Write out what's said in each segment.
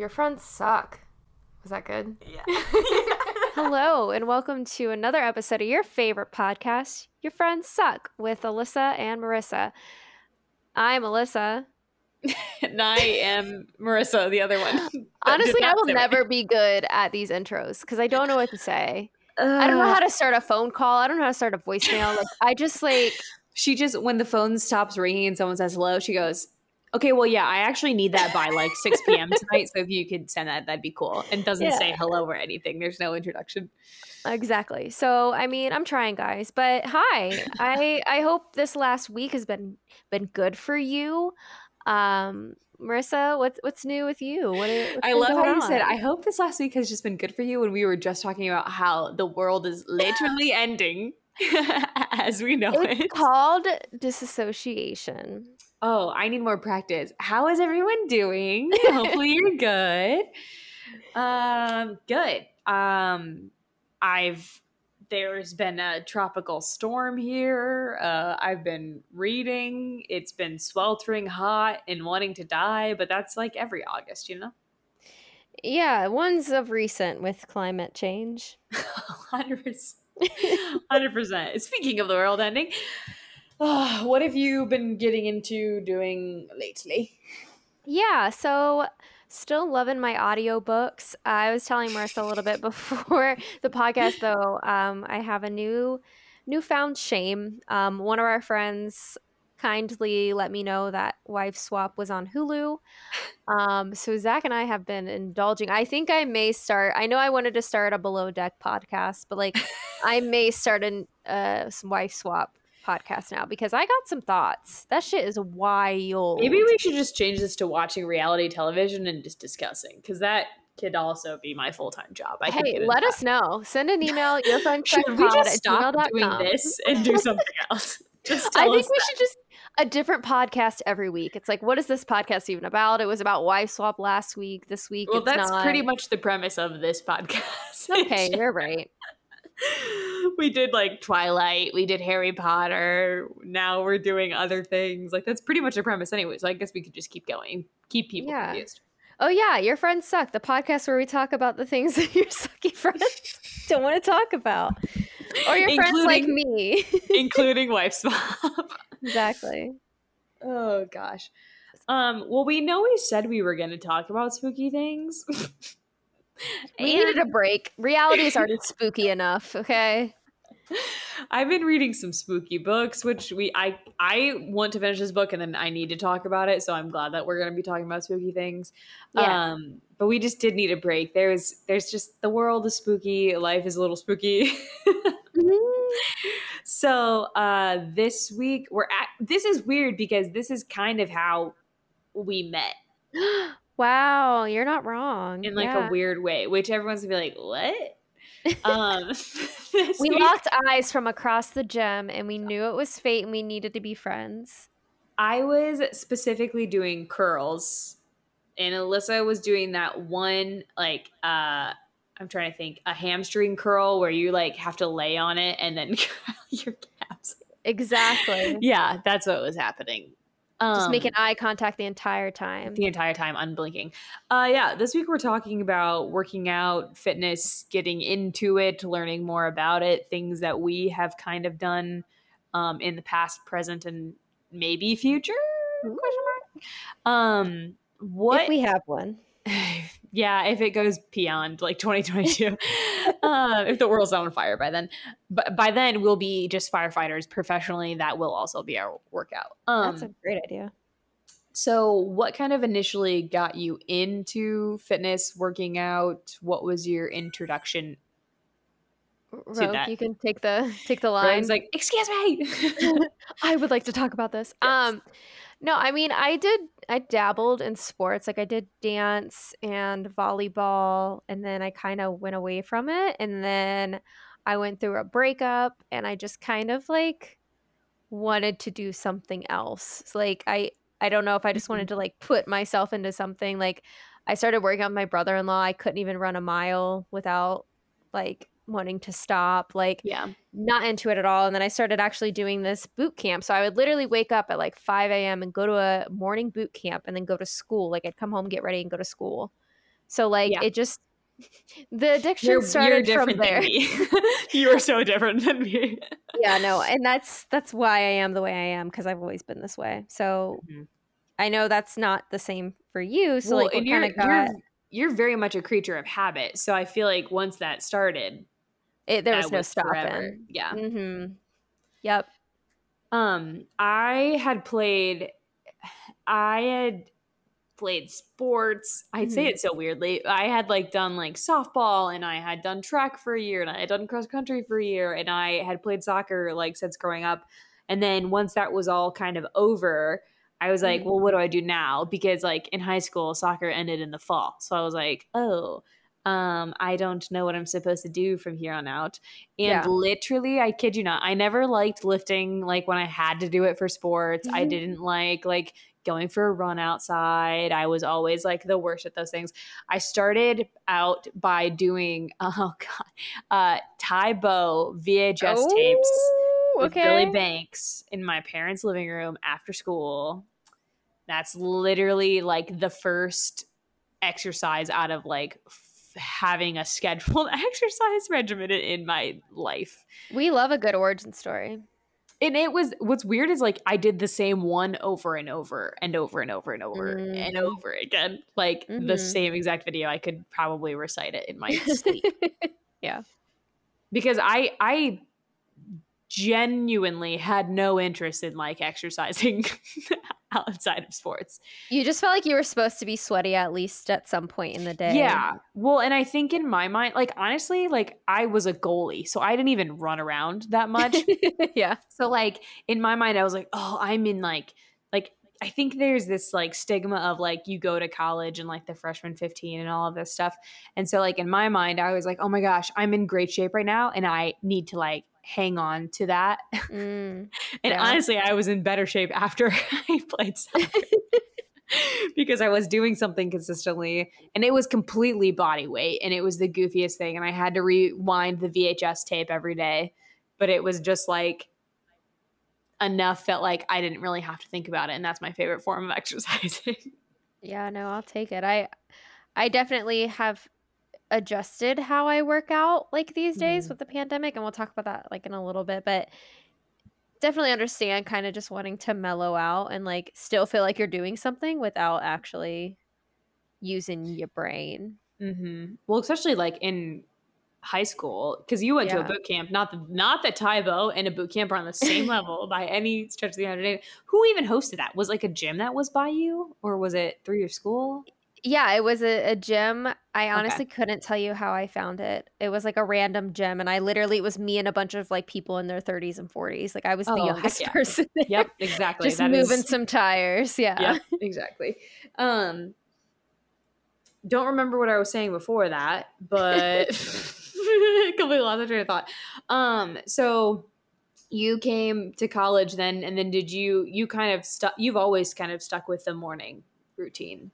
Your friends suck. Was that good? Yeah. Hello, and welcome to another episode of your favorite podcast, Your Friends Suck, with Alyssa and Marissa. I'm Alyssa. and I am Marissa, the other one. Honestly, I will say never be good at these intros because I don't know what to say. I don't know how to start a phone call. I don't know how to start a voicemail. Like, I just like, She just when the phone stops ringing and someone says hello, she goes, "Okay, well, yeah, I actually need that by like 6 p.m. tonight. So if you could send that, that'd be cool." And doesn't Yeah. say hello or anything. There's no introduction. exactly. So, I mean, I'm trying, guys. But hi, I I hope this last week has been been good for you. Um, Marissa, what's what's new with you? What? Are, I love how going you said, "I hope this last week has just been good for you." When we were just talking about how the world is literally ending as we know It's it. called disassociation. Oh, I need more practice. How is everyone doing? Hopefully you're good. Um, good. Um, I've there's been a tropical storm here. Uh, I've been reading. It's been sweltering hot and wanting to die, but that's like every August, you know. Yeah, one's of recent with climate change. Hundred percent. Hundred percent. Speaking of the world ending, ah, what have you been getting into doing lately? Yeah, so still loving my audiobooks. I was telling Marissa a little bit before the podcast though. Um, I have a new newfound shame. Um, one of our friends kindly let me know that Wife Swap was on Hulu. Um, so Zach and I have been indulging. I think I may start. I know I wanted to start a Below Deck podcast, but like I may start an uh, Wife Swap podcast now because I got some thoughts. That shit is wild. Maybe we should just change this to watching reality television and just discussing because that could also be my full time job. I hey, let us know. Send an email. Your friend Should we just stop doing this and do something else? Just I think we that. should just a different podcast every week. It's like, what is this podcast even about? It was about wife swap last week. This week, Well, that's not. pretty much the premise of this podcast. okay. You're right. we did like Twilight, we did Harry Potter. Now we're doing other things. Like that's pretty much the premise anyway. So I guess we could just keep going, keep people Yeah. confused. Oh yeah, your friends suck. The podcast where we talk about the things that your sucky friends don't want to talk about, or your friends like me. including wife swap. exactly. Oh gosh. Um, well, we know we said we were going to talk about spooky things. We needed a break. Reality is already spooky enough. Okay. I've been reading some spooky books, which we I I want to finish this book and then I need to talk about it. So I'm glad that we're going to be talking about spooky things. Yeah. Um, but we just did need a break. There's there's just the world is spooky, life is a little spooky. so uh, this week we're at. This is weird because this is kind of how we met wow, you're not wrong. in like Yeah. a weird way, which everyone's gonna be like, "What?" um, We locked eyes from across the gym and we knew it was fate and we needed to be friends. I was specifically doing curls, and Alyssa was doing that one like uh I'm trying to think a hamstring curl where you like have to lay on it and then curl your calves. Exactly. Yeah, that's what was happening. Just Um, making eye contact the entire time. the entire time unblinking. Uh yeah, this week we're talking about working out, fitness, getting into it, learning more about it, things that we have kind of done um in the past, present and maybe future? Question mark. Um what If we have one. yeah, if it goes beyond like 2022, uh, if the world's on fire by then, but by then we'll be just firefighters professionally. That will also be our workout. Um, That's a great idea. so, what kind of initially got you into fitness, working out? What was your introduction? Rogue, you can take the take the line. like, "Excuse me." I would like to talk about this. Um no, I mean I did I dabbled in sports. Like I did dance and volleyball and then I kind of went away from it and then I went through a breakup and I just kind of like wanted to do something else. So, like I I don't know if I just wanted mm-hmm. to like put myself into something like I started working on my brother-in-law. I couldn't even run a mile without like wanting to stop. Like yeah, not into it at all. And then I started actually doing this boot camp. So I would literally wake up at like 5 a.m. and go to a morning boot camp and then go to school. Like I'd come home, get ready, and go to school. So like Yeah. it just the addiction You're, started you're from there. you are so different than me. yeah, no, and that's that's why I am the way I am because I've always been this way. So Mhm. I know that's not the same for you. So well, like, and you're, got you're you're very much a creature of habit. So I feel like once that started, it? There was no forever. stopping. Yeah. Mm-hmm. Yep. Um, I had played I had played sports. I'd say Mhm. it so weirdly. I had like done like softball and I had done track for a year and I had done cross country for a year and I had played soccer like since growing up. And then once that was all kind of over, I was like, Mhm. well, what do I do now? Because like in high school, soccer ended in the fall. So I was like, oh, um, I don't know what I'm supposed to do from here on out. And Yeah. literally, I kid you not, I never liked lifting like when I had to do it for sports. I Mhm. didn't like like going for a run outside. I was always like the worst at those things. I started out by doing oh god, uh Tae Bo VHS tapes Oh, with okay. Billy Blanks in my parents' living room after school. That's literally like the first exercise out of like having a scheduled exercise regimen in my life. We love a good origin story. And it was what's weird is like I did the same one over and over and over and over and over and Mm. over again. Like the Mhm. same exact video. I could probably recite it in my sleep. Yeah. Because I I genuinely had no interest in like exercising outside of sports. You just felt like you were supposed to be sweaty at least at some point in the day. Yeah. Well, and I think in my mind, like honestly, like I was a goalie, so I didn't even run around that much. yeah. so like in my mind, I was like, oh, I'm in like like I think there's this like stigma of like you go to college and like the freshman 15 and all of this stuff. And so like in my mind, I was like, oh my gosh, I'm in great shape right now and I need to like hang on to that. Mm. And Yeah. honestly, I was in better shape after I played soccer. because I was doing something consistently and it was completely body weight and it was the goofiest thing and I had to rewind the VHS tape every day but it was just like enough that like I didn't really have to think about it and that's my favorite form of exercising. Yeah, no, I'll take it. I I definitely have adjusted how I work out like these days Mhm. with the pandemic and we'll talk about that like in a little bit, but definitely understand kind of just wanting to mellow out and like still feel like you're doing something without actually using your brain. mm-hmm. Well, especially like in high school because you went to a boot camp. Not the, not that Tae Bo and a boot camp are on the same level by any stretch of the imagination. Who even hosted that? Was like a gym that was by you, or was it through your school? Yeah, it was a, a gym. I honestly couldn't tell you how I found it. It was like a random gym, and I literally it was me and a bunch of like people in their 30s and 40s. Like I was the Oh, heck youngest yeah. person. there. Yep, exactly. just That moving is- some tires. Yeah. Yep, exactly. Um, don't remember what I was saying before that, but completely lost the train of thought. Um, so you came to college then, and then did you you kind of stuck? You've always kind of stuck with the morning routine.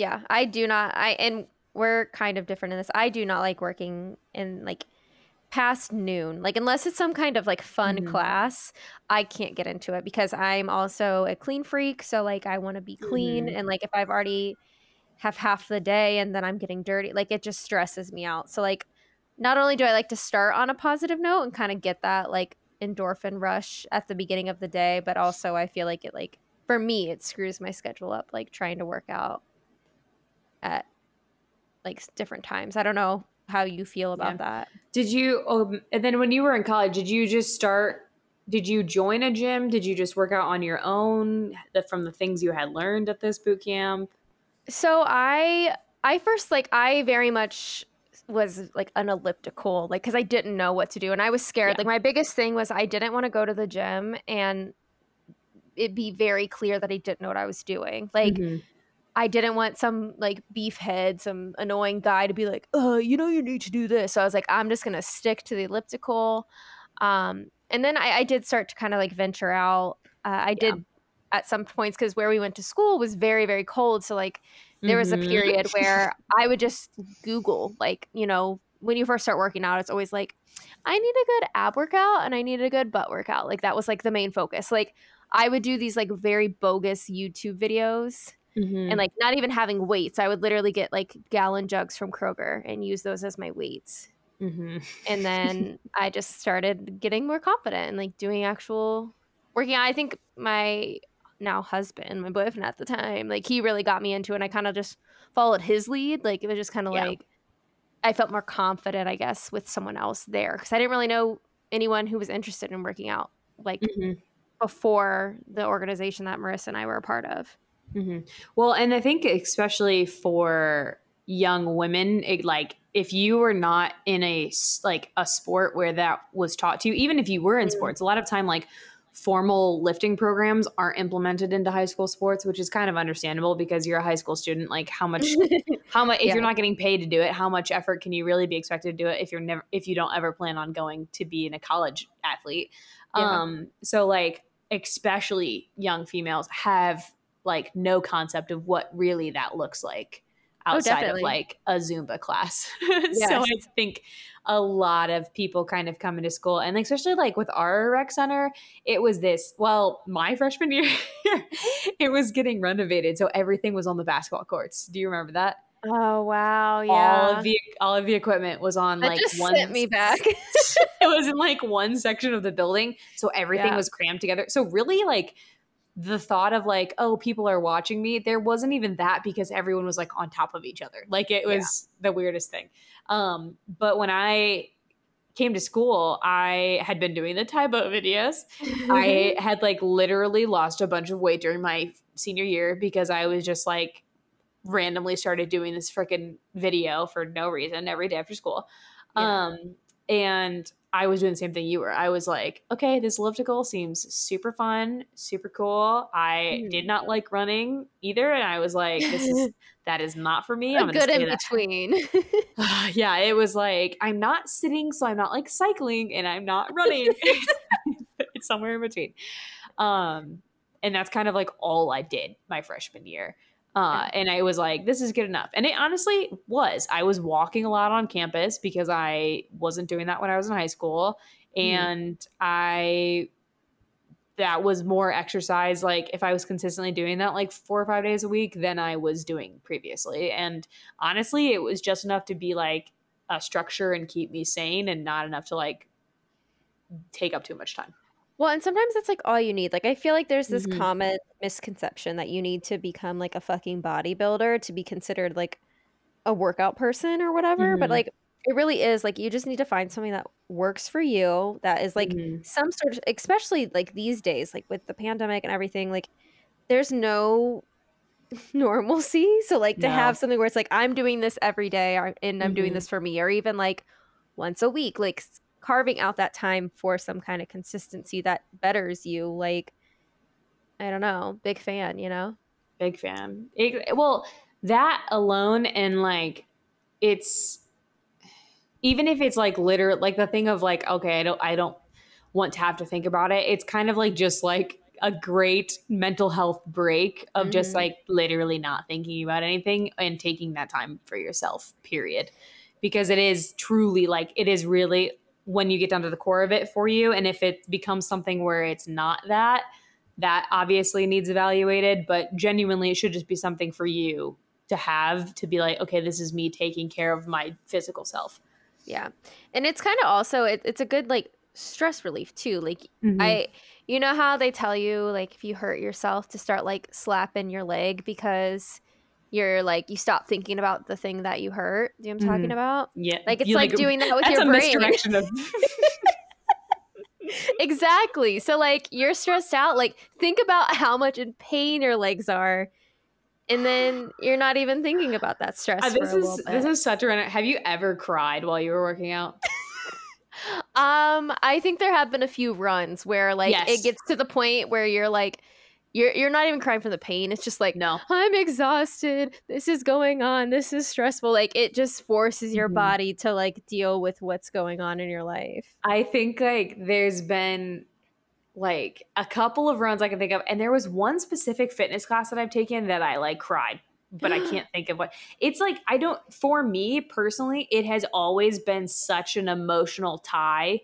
Yeah, I do not. I and we're kind of different in this. I do not like working in like past noon. Like unless it's some kind of like fun Mhm. class, I can't get into it because I'm also a clean freak. So like I want to be clean, Mhm. and like if I've already have half the day and then I'm getting dirty, like it just stresses me out. So like not only do I like to start on a positive note and kind of get that like endorphin rush at the beginning of the day, but also I feel like it like for me it screws my schedule up like trying to work out at like different times. I don't know how you feel about Yeah. that. Did you? Um, and then when you were in college, did you just start? Did you join a gym? Did you just work out on your own from the things you had learned at this boot camp? So I I first like I very much was like an elliptical like cuz I didn't know what to do and I was scared. Yeah. Like my biggest thing was I didn't want to go to the gym and it be very clear that I didn't know what I was doing. Like Mhm. I didn't want some like beef head, some annoying guy to be like, "Oh, you know, you need to do this." So I was like, "I'm just gonna stick to the elliptical." Um, and then I, I did start to kind of like venture out. Uh, I did at some points because where we went to school was very, very cold. So like there was a Mhm. period where I would just Google, like, you know, when you first start working out, it's always like, I need a good ab workout and I need a good butt workout. Like that was like the main focus. Like I would do these like very bogus YouTube videos and like not even having weights. I would literally get like gallon jugs from Kroger and use those as my weights. Mm-hmm. And then I just started getting more confident and like doing actual working out. I think my now husband, my boyfriend at the time, like he really got me into it. And I kind of just followed his lead. Like it was just kind of Yeah. like I felt more confident, I guess, with someone else there because I didn't really know anyone who was interested in working out like Mm-hmm. before the organization that Marissa and I were a part of. Hmm Well, and I think especially for young women, it, like if you were not in a like a sport where that was taught to you, even if you were in Mm. sports, a lot of time like formal lifting programs aren't implemented into high school sports, which is kind of understandable because you're a high school student. Like how much, how much if Yeah. you're not getting paid to do it, how much effort can you really be expected to do it if you're never if you don't ever plan on going to be in a college athlete? Yeah. Um, so like especially young females have like no concept of what really that looks like oh, outside of Oh, definitely. like a Zumba class. so I think a lot of people kind of come into school and especially like with our rec center, it was this, well, my freshman year, it was getting renovated. So everything was on the basketball courts. Do you remember that? Oh wow, yeah. All of the all of the equipment was on that like one sent me back. it was in like one section of the building so everything Yeah. was crammed together so really like the thought of like oh people are watching me there wasn't even that because everyone was like on top of each other like it Yeah. was the weirdest thing um but when i came to school i had been doing the Tae Bo videos i had like literally lost a bunch of weight during my senior year because i was just like randomly started doing this freaking video for no reason every day after school Yeah. um and I was doing the same thing you were. I was like, okay, this elliptical seems super fun, super cool. I Mhm. did not like running either, and I was like, this is that is not for me. I'm good in between. yeah, it was like I'm not sitting, so I'm not like cycling, and I'm not running. it's somewhere in between. Um, and that's kind of like all I did my freshman year. Uh, and I was like, this is good enough. And it honestly was. I was walking a lot on campus because I wasn't doing that when I was in high school. Mhm. And I, that was more exercise. Like if I was consistently doing that like four or five days a week than I was doing previously. And honestly, it was just enough to be like a structure and keep me sane and not enough to like take up too much time. Well, and sometimes that's like all you need. Like I feel like there's this Mhm. common misconception that you need to become like a fucking bodybuilder to be considered like a workout person or whatever, but Mhm. like it really is like you just need to find something that works for you that is like Mhm. some sort of especially like these days like with the pandemic and everything like there's no normalcy so like to No. have something where it's like i'm doing this every day or- and i'm doing Mhm. this for me or even like once a week like carving out that time for some kind of consistency that betters you like i don't know big fan you know Big fan. It- well, that alone and like it's even if it's like literal like the thing of like okay, I don't I don't want to have to think about it. It's kind of like just like a great mental health break of just Mhm. like literally not thinking about anything and taking that time for yourself. Period. Because it is truly like it is really when you get down to the core of it for you and if it becomes something where it's not that that obviously needs evaluated, but genuinely it should just be something for you to have to be like, okay, this is me taking care of my physical self. yeah and it's kind of also it, it's a good like stress relief too like Mm-hmm. I you know how they tell you like if you hurt yourself to start like slapping your leg because you're like you stop thinking about the thing that you hurt. Do you know what I'm talking Mhm. about? yeah, Like it's you, like, doing that with that's your a brain. misdirection of exactly. So like you're stressed out, like think about how much in pain your legs are. And then you're not even thinking about that stress. Uh, for this a little is bit. this is such a run. Have you ever cried while you were working out? Um, I think there have been a few runs where like Yes. it gets to the point where you're like you're you're not even crying from the pain. It's just like No. I'm exhausted. This is going on. This is stressful. Like it just forces your Mhm. body to like deal with what's going on in your life. I think like there's been like a couple of runs I can think of, and there was one specific fitness class that I've taken that I like cried, but I can't think of what. It's like I don't. For me personally, it has always been such an emotional tie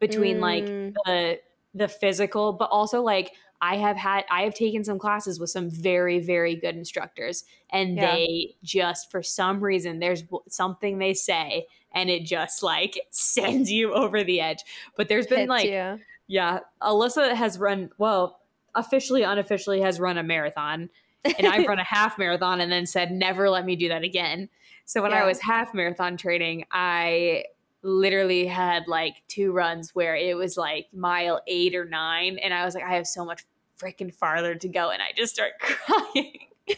between like Mm, the the physical, but also like I have had I have taken some classes with some very very good instructors and Yeah. they just for some reason there's something they say and it just like sends you over the edge. But there's been Hits like you. yeah, Alyssa has run well, officially unofficially has run a marathon and I've run a half marathon and then said never let me do that again. So when I was half marathon training, I literally had like two runs where it was like mile 8 or 9 and I was like I have so much freaking farther to go and I just start crying. and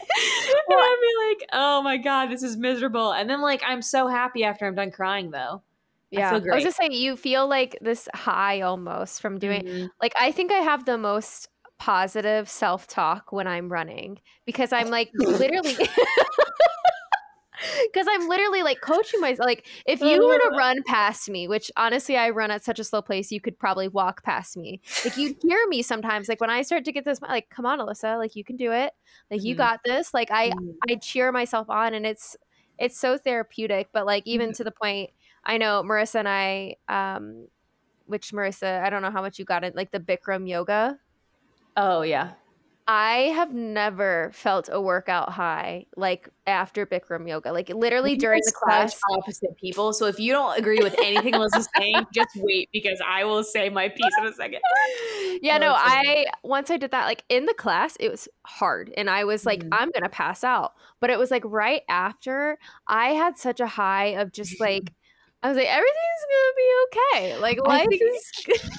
I'd be like, "Oh my god, this is miserable." And then like I'm so happy after I'm done crying though. Yeah, feel I was just saying, you feel like this high almost from doing. Mhm. Like, I think I have the most positive self talk when I'm running because I'm like literally. Because I'm literally like coaching myself. Like, if you were to run past me, which honestly I run at such a slow pace, you could probably walk past me. Like, you hear me sometimes. Like, when I start to get this, like, come on, Alyssa, like, you can do it. Like, you Mhm. got this. Like, I Mhm. I cheer myself on and it's it's so therapeutic but like even to the point I know Marissa and I um which Marissa I don't know how much you got it like the Bikram yoga Oh yeah. I have never felt a workout high like after Bikram yoga like literally during the class opposite people. So if you don't agree with anything Alyssa's saying, just wait because I will say my piece in a second. yeah no I once I did that like in the class it was hard and I was like Mhm. I'm gonna pass out but it was like right after I had such a high of just like I was like everything's gonna be okay like I think- is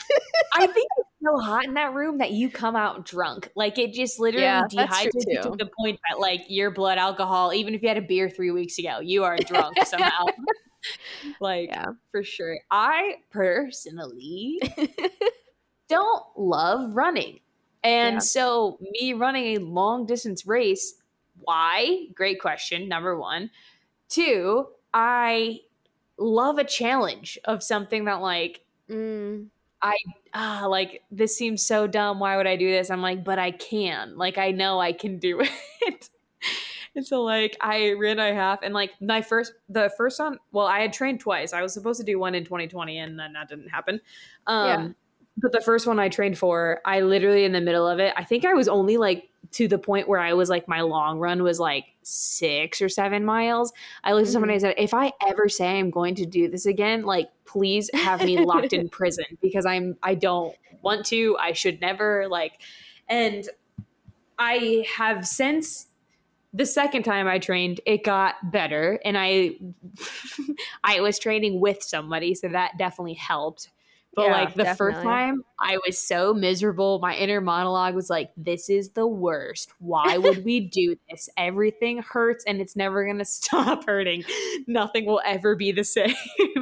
I think it's so hot in that room that you come out drunk. Like it just literally Yeah, dehydrates you to the point that like your blood alcohol, even if you had a beer three weeks ago, you are drunk somehow. like yeah for sure. I personally don't love running. And Yeah. so me running a long distance race, why? Great question. Number 1. Two, I love a challenge of something that like Mm. I ah like this seems so dumb why would i do this i'm like but i can like i know i can do it and so like i ran a half and like my first the first one well i had trained twice i was supposed to do one in 2020 and then that didn't happen um Yeah. But the first one i trained for i literally in the middle of it i think i was only like to the point where i was like my long run was like six or seven miles. I looked at somebody and I said if i ever say i'm going to do this again like please have me locked in prison because i'm i don't want to i should never like and i have since the second time i trained it got better and i i was training with somebody so that definitely helped but Yeah, like the first time i was so miserable my inner monologue was like this is the worst. Why would we do this? Everything hurts and it's never going to stop hurting. Nothing will ever be the same.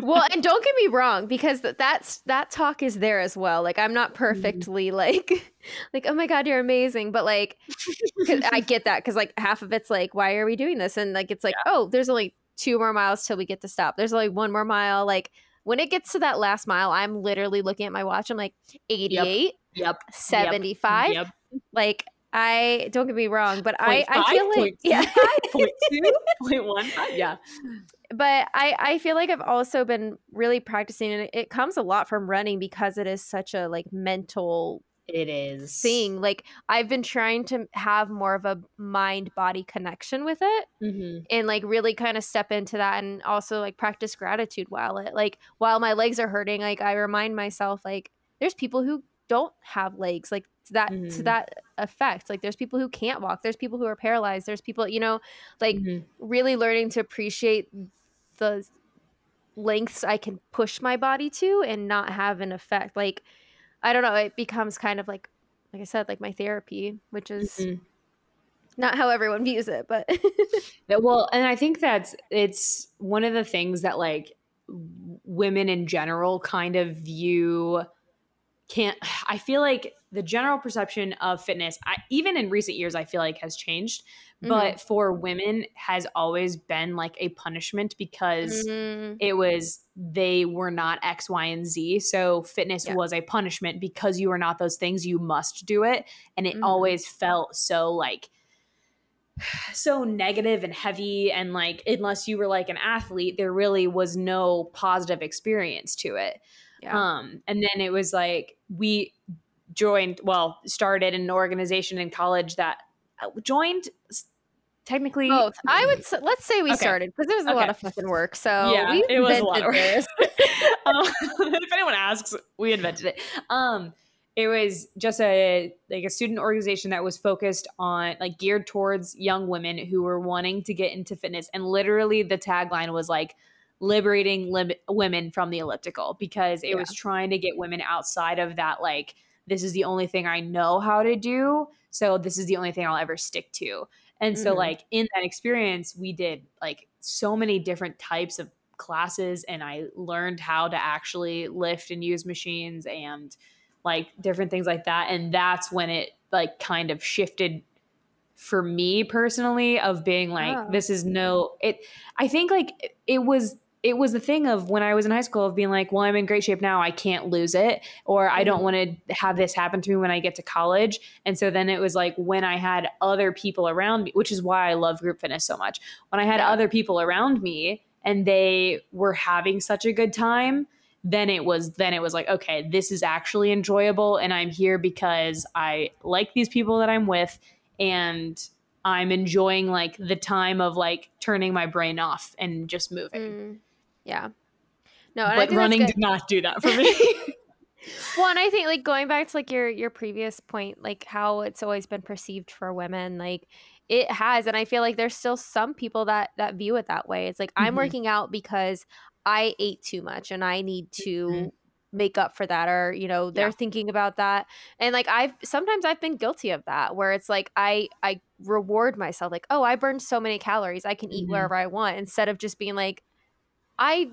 Well and don't get me wrong because that's that talk is there as well. Like i'm not mm-hmm. perfectly like like oh my god you're amazing. But like i get that because like half of it's like why are we doing this? And like it's like oh there's only two more miles till we get to stop. There's only one more mile. Like when it gets to that last mile i'm literally looking at my watch i'm like 88 yep. 75 yep. Like i don't get me wrong but i i feel like yeah. two, point two, point one. yeah. But I, I feel like I've also been really practicing and it comes a lot from running because it is such a like mental it is thing. Like I've been trying to have more of a mind body connection with it Mhm. and like really kind of step into that and also like practice gratitude while it like while my legs are hurting, like I remind myself like there's people who don't have legs like to that to Mhm. that effect. Like there's people who can't walk, there's people who are paralyzed, there's people, you know, like Mhm. really learning to appreciate the lengths I can push my body to and not have an effect. Like, I don't know, it becomes kind of like, like I said, like my therapy, which is Mhm. not how everyone views it, but well, and I think that's it's one of the things that like women in general kind of view can't I feel like the general perception of fitness I, even in recent years I feel like has changed but for women has always been like a punishment because Mm, it was they were not X, Y, and Z. So fitness Yeah. was a punishment because you are not those things. You must do it, and it Mhm. always felt so like so negative and heavy and like unless you were like an athlete there really was no positive experience to it yeah. um and then it was like we joined, well, started an organization in college that uh, joined technically both. I would let's say we Okay. started because it was a Okay. lot of fucking work. So yeah, we it was a lot of work. um, if anyone asks, we invented it. Um, it was just a like a student organization that was focused on like geared towards young women who were wanting to get into fitness, and literally the tagline was like liberating lim- women from the elliptical because it Yeah. was trying to get women outside of that like this is the only thing I know how to do, so this is the only thing I'll ever stick to. And so Mhm. like in that experience, we did like so many different types of classes and I learned how to actually lift and use machines and like different things like that and that's when it like kind of shifted for me personally of being like Oh. this is no it I think like it was it was the thing of when I was in high school of being like, well, I'm in great shape now. I can't lose it. Or I don't Mhm. want to have this happen to me when I get to college. And so then it was like when I had other people around me, which is why I love group fitness so much. When I had Yeah. other people around me and they were having such a good time, then it was then it was like, okay, this is actually enjoyable and I'm here because I like these people that I'm with and I'm enjoying like the time of like turning my brain off and just moving. Mm, yeah. No, and I but think running did not do that for me. Well, and I think like going back to like your your previous point, like how it's always been perceived for women, like it has, and I feel like there's still some people that that view it that way. It's like I'm Mhm. working out because I ate too much and I need to Mhm. make up for that, or you know they're Yeah. thinking about that, and like I've sometimes I've been guilty of that, where it's like I I reward myself like oh I burned so many calories I can eat Mhm. wherever I want instead of just being like I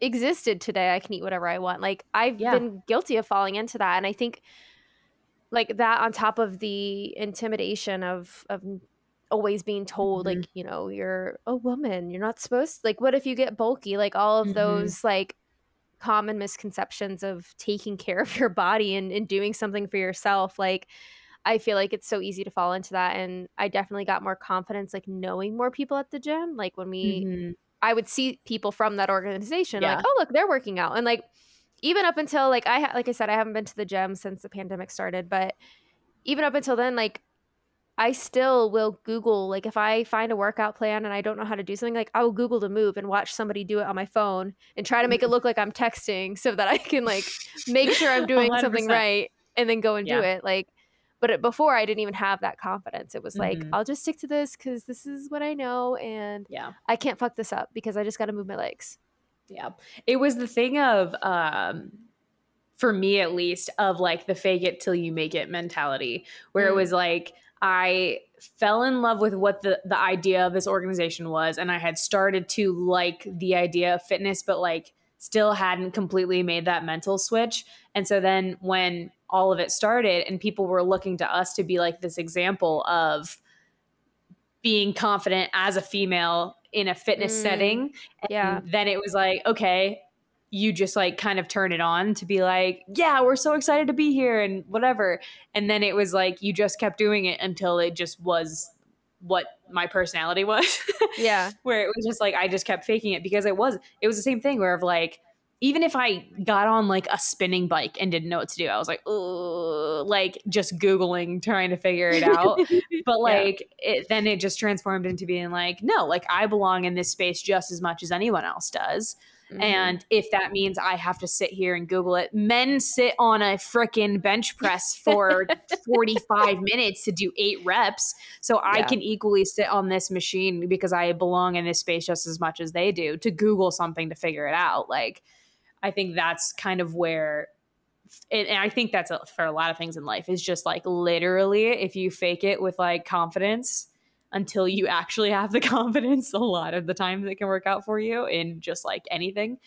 existed today i can eat whatever i want like i've Yeah. been guilty of falling into that and i think like that on top of the intimidation of of always being told Mhm. like you know you're a woman you're not supposed to, like what if you get bulky like all of Mhm. those like common misconceptions of taking care of your body and, and doing something for yourself like i feel like it's so easy to fall into that and i definitely got more confidence like knowing more people at the gym like when we Mhm. I would see people from that organization Yeah. like, oh look, they're working out, and like even up until like I ha- like I said, I haven't been to the gym since the pandemic started, but even up until then, like I still will Google like if I find a workout plan and I don't know how to do something, like I will Google the move and watch somebody do it on my phone and try to make it look like I'm texting so that I can like make sure I'm doing something 100%. right and then go and do it. Like, but before I didn't even have that confidence. It was like Mhm. I'll just stick to this because this is what I know and Yeah. I can't fuck this up because I just got to move my legs. Yeah. It was the thing of um for me at least of like the fake it till you make it mentality where it Mm. was like I fell in love with what the the idea of this organization was and I had started to like the idea of fitness but like still hadn't completely made that mental switch and so then when all of it started and people were looking to us to be like this example of being confident as a female in a fitness Mm. setting and Yeah. then it was like okay you just like kind of turn it on to be like yeah we're so excited to be here and whatever and then it was like you just kept doing it until it just was what my personality was Yeah. where it was just like I just kept faking it because it was it was the same thing where of like even if I got on like a spinning bike and didn't know what to do, I was like, oh, like just googling trying to figure it out. but like it, then it just transformed into being like, no, like I belong in this space just as much as anyone else does. Mhm. And if that means I have to sit here and Google it, men sit on a freaking bench press for 45 minutes to do eight reps. So I can equally sit on this machine because I belong in this space just as much as they do to Google something to figure it out. Like, I think that's kind of where. And and I think that's a, for a lot of things in life is just like literally if you fake it with like confidence until you actually have the confidence a lot of the times it can work out for you in just like anything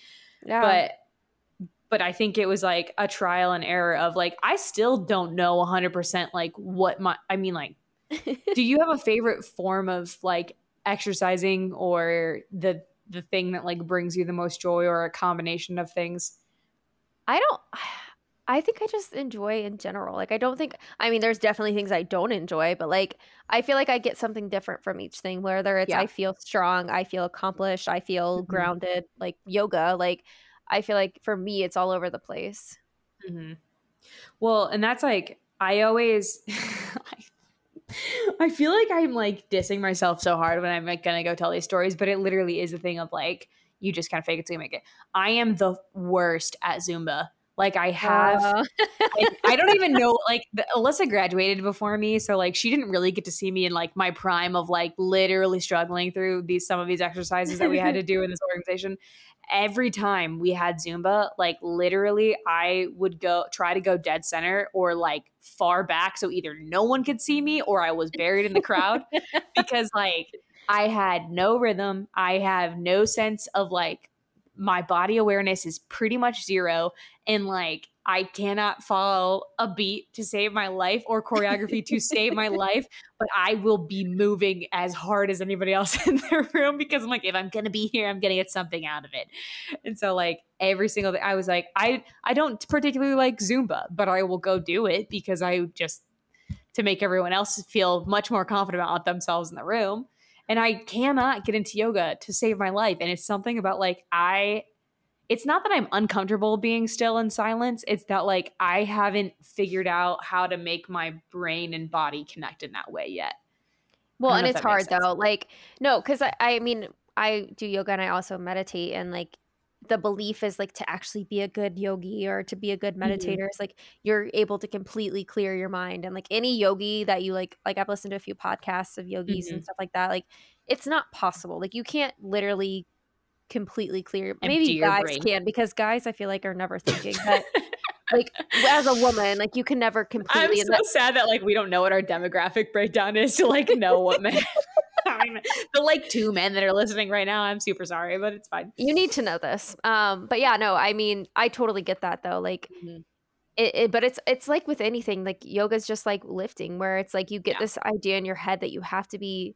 yeah. but but i think it was like a trial and error of like i still don't know 100% like what my i mean like do you have a favorite form of like exercising or the the thing that like brings you the most joy or a combination of things I don't. I think I just enjoy in general. Like I don't think. I mean, there's definitely things I don't enjoy, but like I feel like I get something different from each thing. Whether it's Yeah. I feel strong, I feel accomplished, I feel Mhm. grounded. Like yoga, like I feel like for me, it's all over the place. mm-hmm. Well, and that's like I always I feel like I'm like dissing myself so hard when I'm like gonna go tell these stories, but it literally is a thing of like you just kind of fake it till you make it. I am the worst at Zumba. Like I have, Uh, I, I don't even know. Like the, Alyssa graduated before me, so like she didn't really get to see me in like my prime of like literally struggling through these some of these exercises that we had to do in this organization. Every time we had Zumba, like literally, I would go try to go dead center or like far back, so either no one could see me or I was buried in the crowd because like I had no rhythm. I have no sense of like my body awareness is pretty much zero and like I cannot follow a beat to save my life or choreography to save my life, but I will be moving as hard as anybody else in the room because I'm like, if I'm gonna be here, I'm gonna get something out of it. And so like every single day, I was like, I I don't particularly like Zumba, but I will go do it because I just to make everyone else feel much more confident about themselves in the room. And I cannot get into yoga to save my life. And it's something about like I it's not that I'm uncomfortable being still in silence. It's that like I haven't figured out how to make my brain and body connect in that way yet. well, and it's hard though. Like, no, because I, I mean, I do yoga and I also meditate, and like the belief is like to actually be a good yogi or to be a good Mhm. meditator is like you're able to completely clear your mind. And like any yogi that you like, like I've listened to a few podcasts of yogis Mm-hmm. and stuff like that. Like, it's not possible. Like, you can't literally completely clear. Empty Maybe guys brain. can because guys, I feel like are never thinking. But like as a woman, like you can never completely I'm so that- sad that like we don't know what our demographic breakdown is to like know what men. The like two men that are listening right now, I'm super sorry, but it's fine. you need to know this um but yeah no i mean i totally get that though like Mhm. it, it but it's it's like with anything like yoga's just like lifting where it's like you get Yeah. this idea in your head that you have to be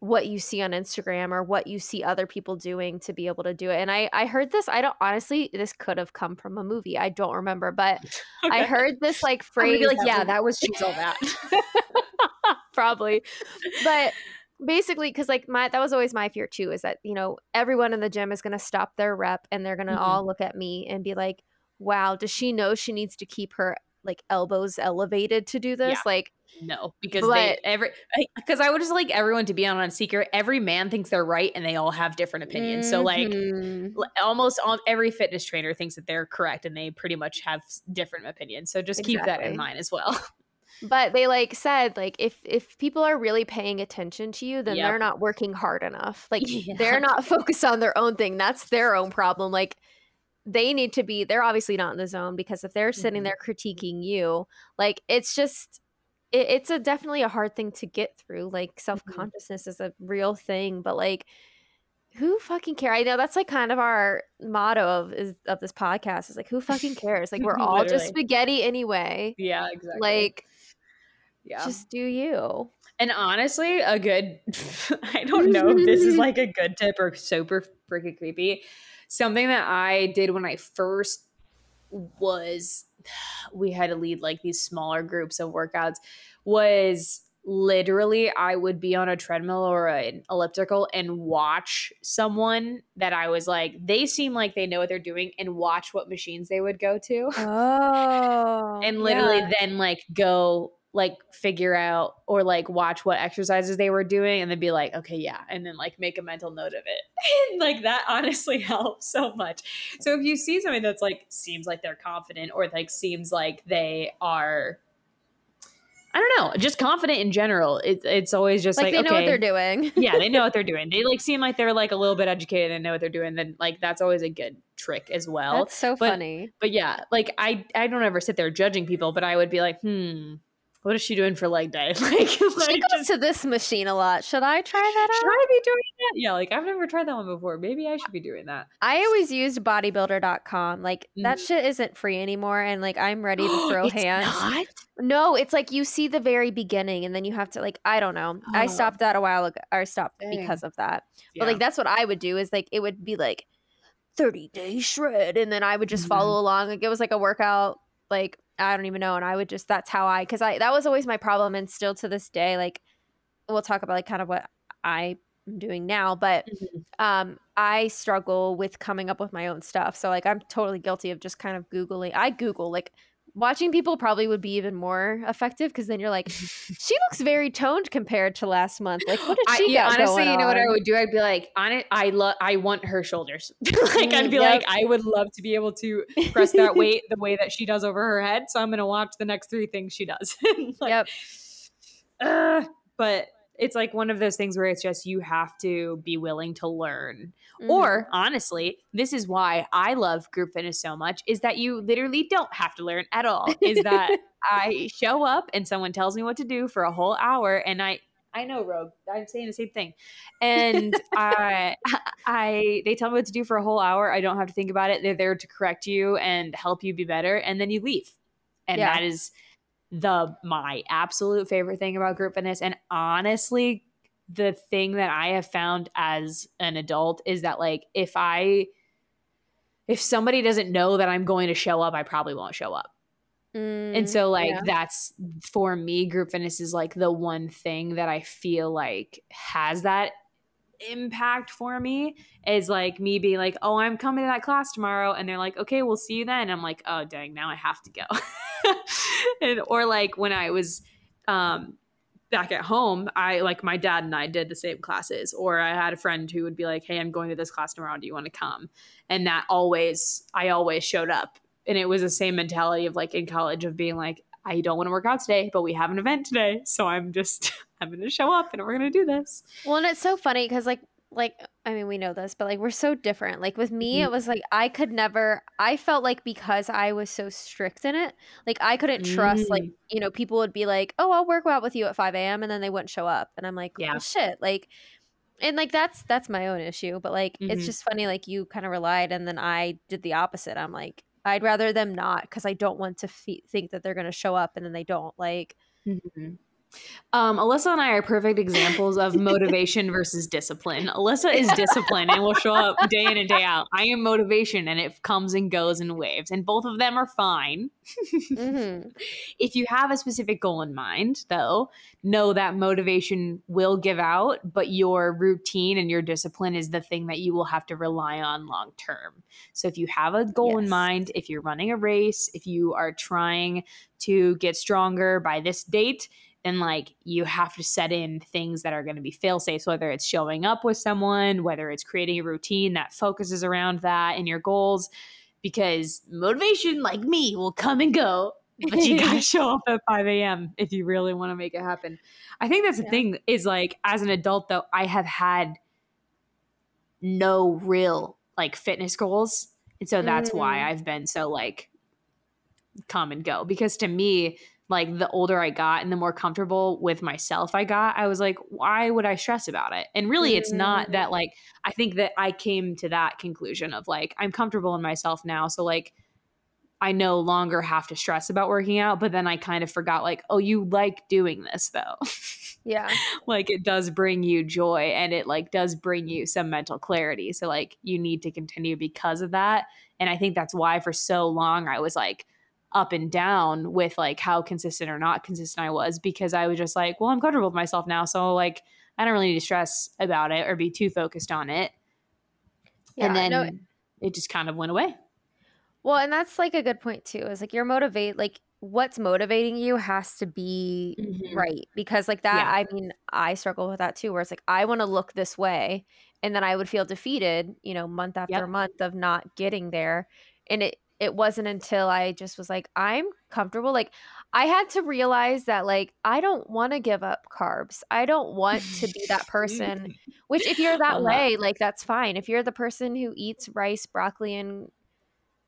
what you see on instagram or what you see other people doing to be able to do it and i i heard this i don't honestly this could have come from a movie i don't remember but i heard this like phrase be like, yeah, that was she's all that. Probably but basically because like my that was always my fear too is that you know everyone in the gym is going to stop their rep and they're going to Mhm. all look at me and be like wow does she know she needs to keep her like elbows elevated to do this Yeah. like No, because But- they every because I would just like everyone to be on a secret. Every man thinks they're right, and they all have different opinions. So like Mhm. almost all, every fitness trainer thinks that they're correct, and they pretty much have different opinions. So just keep that in mind as well. But they like said like if if people are really paying attention to you then Yep. they're not working hard enough. Like Yeah. they're not focused on their own thing. That's their own problem. Like they need to be they're obviously not in the zone because if they're sitting Mhm. there critiquing you like it's just it, it's a definitely a hard thing to get through. Like self-consciousness is a real thing but like who fucking care? I know that's like kind of our motto of is of this podcast is like who fucking cares? Like we're all just spaghetti anyway. Yeah, exactly. like yeah, just do you and honestly, a good. I don't know if this is like a good tip or super freaking creepy. Something that I did when I first was we had to lead like these smaller groups of workouts was literally I would be on a treadmill or an elliptical and watch someone that I was like they seem like they know what they're doing and watch what machines they would go to oh and literally then like go like figure out or like watch what exercises they were doing and then be like okay yeah and then like make a mental note of it. And like that honestly helps so much. So if you see somebody that's like seems like they're confident or like seems like they are i don't know just confident in general it, it's always just like, like, they know what they're doing. Yeah they know what they're doing. They like seem like they're like a little bit educated and know what they're doing then like that's always a good trick as well. That's so but- funny. but yeah, like I I don't ever sit there judging people, but I would be like, hmm, what is she doing for leg day? like, she like, goes to this machine a lot should i try that Out? should I be doing that? Yeah, like I've never tried that one before. Maybe I should be doing that. I always used bodybuilder.com. Like that Mhm. shit isn't free anymore and like I'm ready to throw It's hands. not? No, it's like you see the very beginning and then you have to like I don't know. I Oh. stopped that a while ago or stopped Dang. because of that. Yeah. But like that's what I would do is like it would be like 30 day shred and then I would just Mhm. follow along. Like it was like a workout like I don't even know and I would just that's how I cuz I that was always my problem and still to this day like we'll talk about like kind of what I am doing now, but Mhm. um I struggle with coming up with my own stuff. So like I'm totally guilty of just kind of googling. I google like watching people probably would be even more effective because then you're like, she looks very toned compared to last month. Like, what did I, she yeah, honestly, you know what I would do? I'd be like, on it, I love, I want her shoulders. like, I'd Mm, be yep. like, I would love to be able to press that weight the way that she does over her head. So I'm gonna watch the next three things she does. like, Yep. uh, but it's like one of those things where it's just you have to be willing to learn. Mhm. Or honestly, this is why I love group fitness so much is that you literally don't have to learn at all. Is that I show up and someone tells me what to do for a whole hour and I I know Rogue. I'm saying the same thing. And I I they tell me what to do for a whole hour. I don't have to think about it. They're there to correct you and help you be better and then you leave. And Yeah. that is the my absolute favorite thing about group fitness and honestly the thing that I have found as an adult is that like if I if somebody doesn't know that I'm going to show up, I probably won't show up. Mm, And so like yeah. that's for me group fitness is like the one thing that I feel like has that impact for me is like me being like, "Oh, I'm coming to that class tomorrow." And they're like, "Okay, we'll see you then." I'm like, "Oh, dang, now I have to go." and or like when I was um back at home, I like my dad and I did the same classes or I had a friend who would be like, "Hey, I'm going to this class tomorrow. Do you want to come?" And that always I always showed up and it was the same mentality of like in college of being like i don't want to work out today but we have an event today so i'm just i'm gonna show up and we're gonna do this Well, and it's so funny because like like I mean we know this, but like we're so different. Like with me, Mhm. it was like I could never. I felt like because I was so strict in it, like I couldn't trust. Like Mm. you know, people would be like, "Oh, I'll work out with you at five a.m." and then they wouldn't show up, and I'm like, Yeah. "Well, shit." Like, and like that's that's my own issue. But like it's Mhm. just funny. Like you kind of relied, and then I did the opposite. I'm like, I'd rather them not because I don't want to fe- think that they're gonna show up and then they don't. Like, um alyssa and i are perfect examples of motivation versus discipline alyssa is discipline and will show up day in and day out i am motivation and it comes and goes in waves and both of them are fine mhm. if you have a specific goal in mind, though, know that motivation will give out, but your routine and your discipline is the thing that you will have to rely on long term. So if you have a goal in mind, if you're running a race, if you are trying to get stronger by this date, then like you have to set in things that are going to be fail safe, whether it's showing up with someone, whether it's creating a routine that focuses around that and your goals because motivation like me will come and go but you gotta show up at 5 a.m if you really want to make it happen i think that's the Yeah. thing is like as an adult though i have had no real like fitness goals and so that's why Mm. i've been so like come and go because to me like the older i got and the more comfortable with myself i got i was like why would i stress about it and really it's not Mm. that like i think that i came to that conclusion of like i'm comfortable in myself now so like I no longer have to stress about working out, but then I kind of forgot like, oh, you like doing this though. yeah, like it does bring you joy and it like does bring you some mental clarity. So like you need to continue because of that. And I think that's why for so long I was like up and down with like how consistent or not consistent I was because I was just like, well, I'm comfortable with myself now. So like I don't really need to stress about it or be too focused on it. yeah. and then no, it just kind of went away. Well, and that's like a good point too. Is like you're motivate like what's motivating you has to be Mhm. right because like that Yeah. I mean, I struggle with that too where it's like I want to look this way and then I would feel defeated, you know, month after Yep. month of not getting there. And it it wasn't until I just was like I'm comfortable like I had to realize that like I don't want to give up carbs. I don't want to be that person which if you're that Uh-huh. way, like that's fine. If you're the person who eats rice, broccoli, and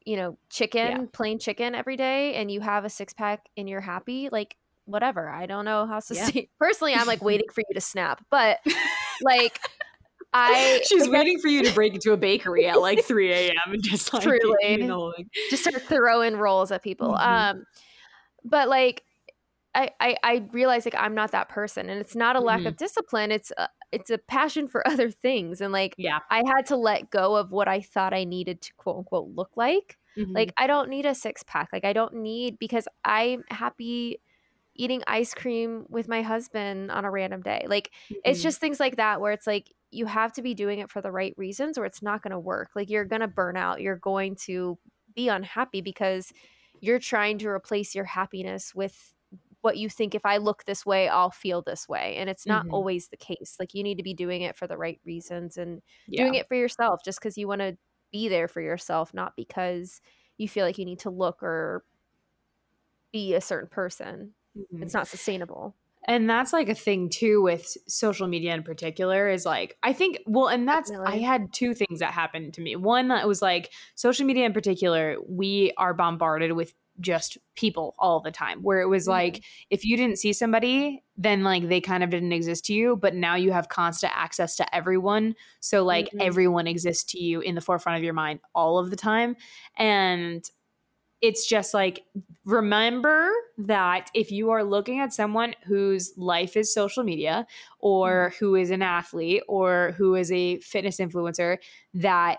you know, chicken, plain chicken every day, and you have a six pack and you're happy, like whatever. I don't know how to Yeah. see. Personally, I'm like waiting for you to snap, but like I She's waiting for you to break into a bakery at like 3 a.m. and just like Truly. eating the whole thing. just start throwing rolls at people. Mhm. Um, but like, I, I I realize like I'm not that person, and it's not a lack of discipline. It's a, it's a passion for other things, and like Yeah. I had to let go of what I thought I needed to quote unquote look like. Mhm. Like I don't need a six pack. Like I don't need because I'm happy eating ice cream with my husband on a random day. Like it's Mhm. just things like that where it's like you have to be doing it for the right reasons or it's not going to work. Like you're going to burn out. You're going to be unhappy because you're trying to replace your happiness with what you think if I look this way, I'll feel this way. And it's not Mhm. always the case. Like you need to be doing it for the right reasons and Yeah. doing it for yourself just because you want to be there for yourself, not because you feel like you need to look or be a certain person. Mhm. It's not sustainable. And that's like a thing too with social media in particular is like I think well and that's I had two things that happened to me. One that was like social media in particular, we are bombarded with just people all the time where it was Mhm. like if you didn't see somebody then like they kind of didn't exist to you but now you have constant access to everyone so like Mhm. everyone exists to you in the forefront of your mind all of the time and it's just like remember that if you are looking at someone whose life is social media or mm-hmm. who is an athlete or who is a fitness influencer that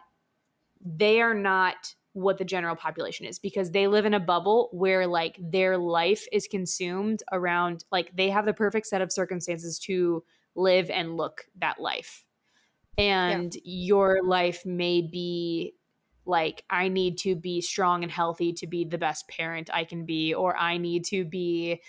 they are not what the general population is because they live in a bubble where like their life is consumed around like they have the perfect set of circumstances to live and look that life. And your life may be like i need to be strong and healthy to be the best parent i can be or i need to be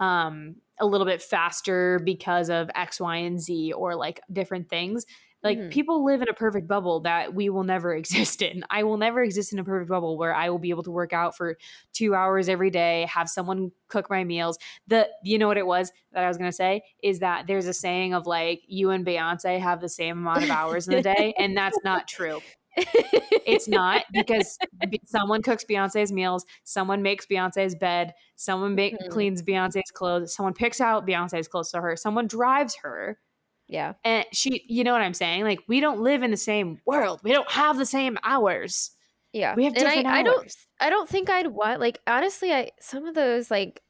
um a little bit faster because of x y and z or like different things. Like Mhm. people live in a perfect bubble that we will never exist in. I will never exist in a perfect bubble where i will be able to work out for two hours every day have someone cook my meals. The you know what it was that i was going to say? Is that there's a saying of like you and beyonce have the same amount of hours in the day and that's not true it's not because someone cooks Beyonce's meals, someone makes Beyonce's bed, someone make, Mhm. cleans Beyonce's clothes, someone picks out Beyonce's clothes to her, someone drives her. yeah. And she, you know what I'm saying? Like, we don't live in the same world. We don't have the same hours. Yeah. We have and different I, I don't hours. I don't think I'd want like honestly I some of those like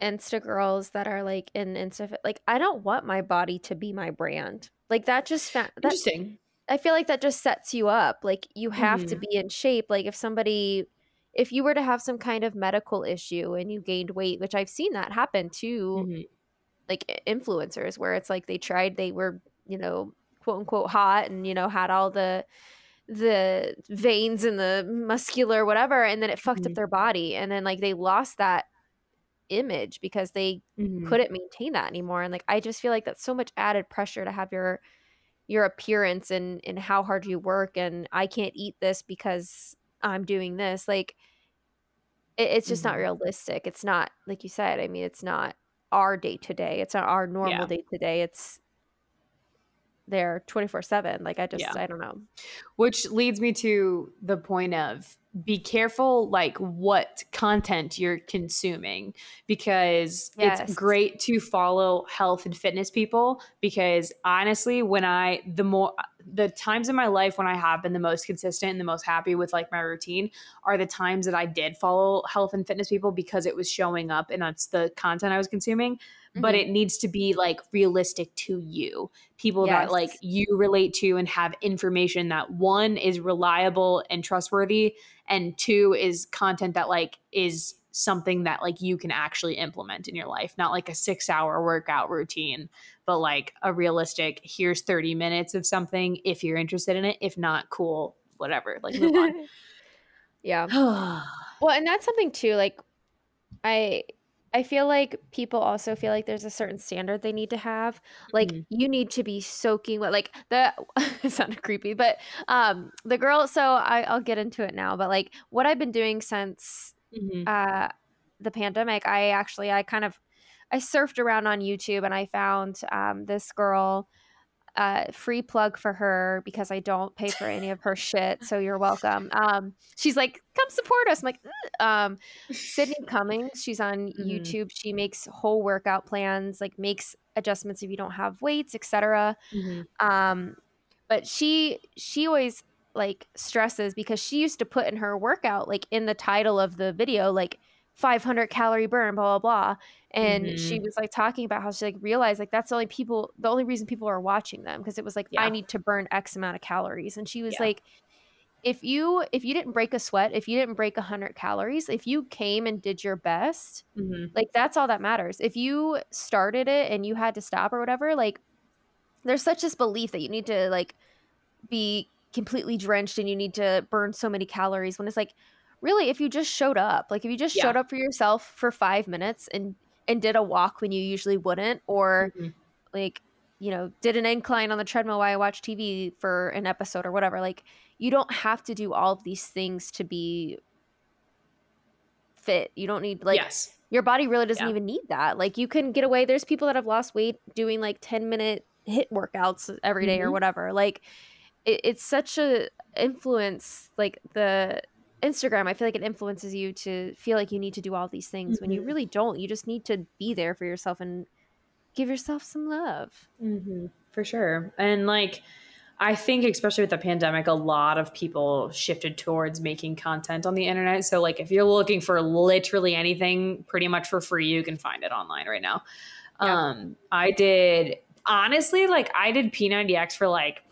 Insta girls that are like in Insta like I don't want my body to be my brand. Like that just fa- that Interesting. I feel like that just sets you up. Like you have to Mhm. be in shape. Like if somebody if you were to have some kind of medical issue and you gained weight, which I've seen that happen to Mhm. like influencers where it's like they tried they were, you know, quote unquote hot and you know had all the the veins and the muscular whatever and then it fucked up Mhm. their body and then like they lost that image because they Mhm. couldn't maintain that anymore and like i just feel like that's so much added pressure to have your your appearance and and how hard you work and i can't eat this because i'm doing this like it, it's just not Mhm. realistic. It's not like you said i mean it's not our day to day. It's not our normal day to day. It's there 24 7 like i just Yeah. i don't know. Which leads me to the point of be careful like what content you're consuming because Yes. it's great to follow health and fitness people because honestly when I the more the times in my life when I have been the most consistent and the most happy with like my routine are the times that I did follow health and fitness people because it was showing up and that's the content I was consuming but Mhm. it needs to be like realistic to you people that like you relate to and have information that one is reliable and trustworthy and two is content that like is something that like you can actually implement in your life not like a 6 hour workout routine but like a realistic here's 30 minutes of something if you're interested in it if not cool whatever like move on yeah Well, and that's something too. Like, I I feel like people also feel like there's a certain standard they need to have. Like, Mhm. you need to be soaking wet. Like the it sounded creepy, but um, the girl. So I I'll get into it now. But like, what I've been doing since Mhm. uh the pandemic, I actually I kind of I surfed around on YouTube and I found um this girl uh free plug for her because I don't pay for any of her shit so you're welcome um she's like come support us I'm like "Ugh." um Sydney Cummings she's on Mhm. YouTube she makes whole workout plans like makes adjustments if you don't have weights etc Mhm. um but she she always like stresses because she used to put in her workout like in the title of the video like 500 calorie burn blah blah blah and she Mhm. was like talking about how she like realized like that's the only people the only reason people are watching them because it was like Yeah. i need to burn x amount of calories and she was Yeah. like if you if you didn't break a sweat if you didn't break 100 calories if you came and did your best Mhm. like that's all that matters if you started it and you had to stop or whatever like there's such this belief that you need to like be completely drenched and you need to burn so many calories when it's like really if you just showed up like if you just Yeah. showed up for yourself for five minutes and and did a walk when you usually wouldn't or Mhm. like you know did an incline on the treadmill while i watch tv for an episode or whatever like you don't have to do all of these things to be fit you don't need like yes. your body really doesn't Yeah. even need that like you can get away there's people that have lost weight doing like 10 minute HIIT workouts every day or Mhm. whatever like it, it's such a influence like the instagram i feel like it influences you to feel like you need to do all these things when you Mhm. really don't you just need to be there for yourself and give yourself some love hmm for sure. And like, I think, especially with the pandemic, a lot of people shifted towards making content on the internet. So, like, if you're looking for literally anything pretty much for free, you can find it online right now. Yeah. Um, I did honestly, like, I did P90X for like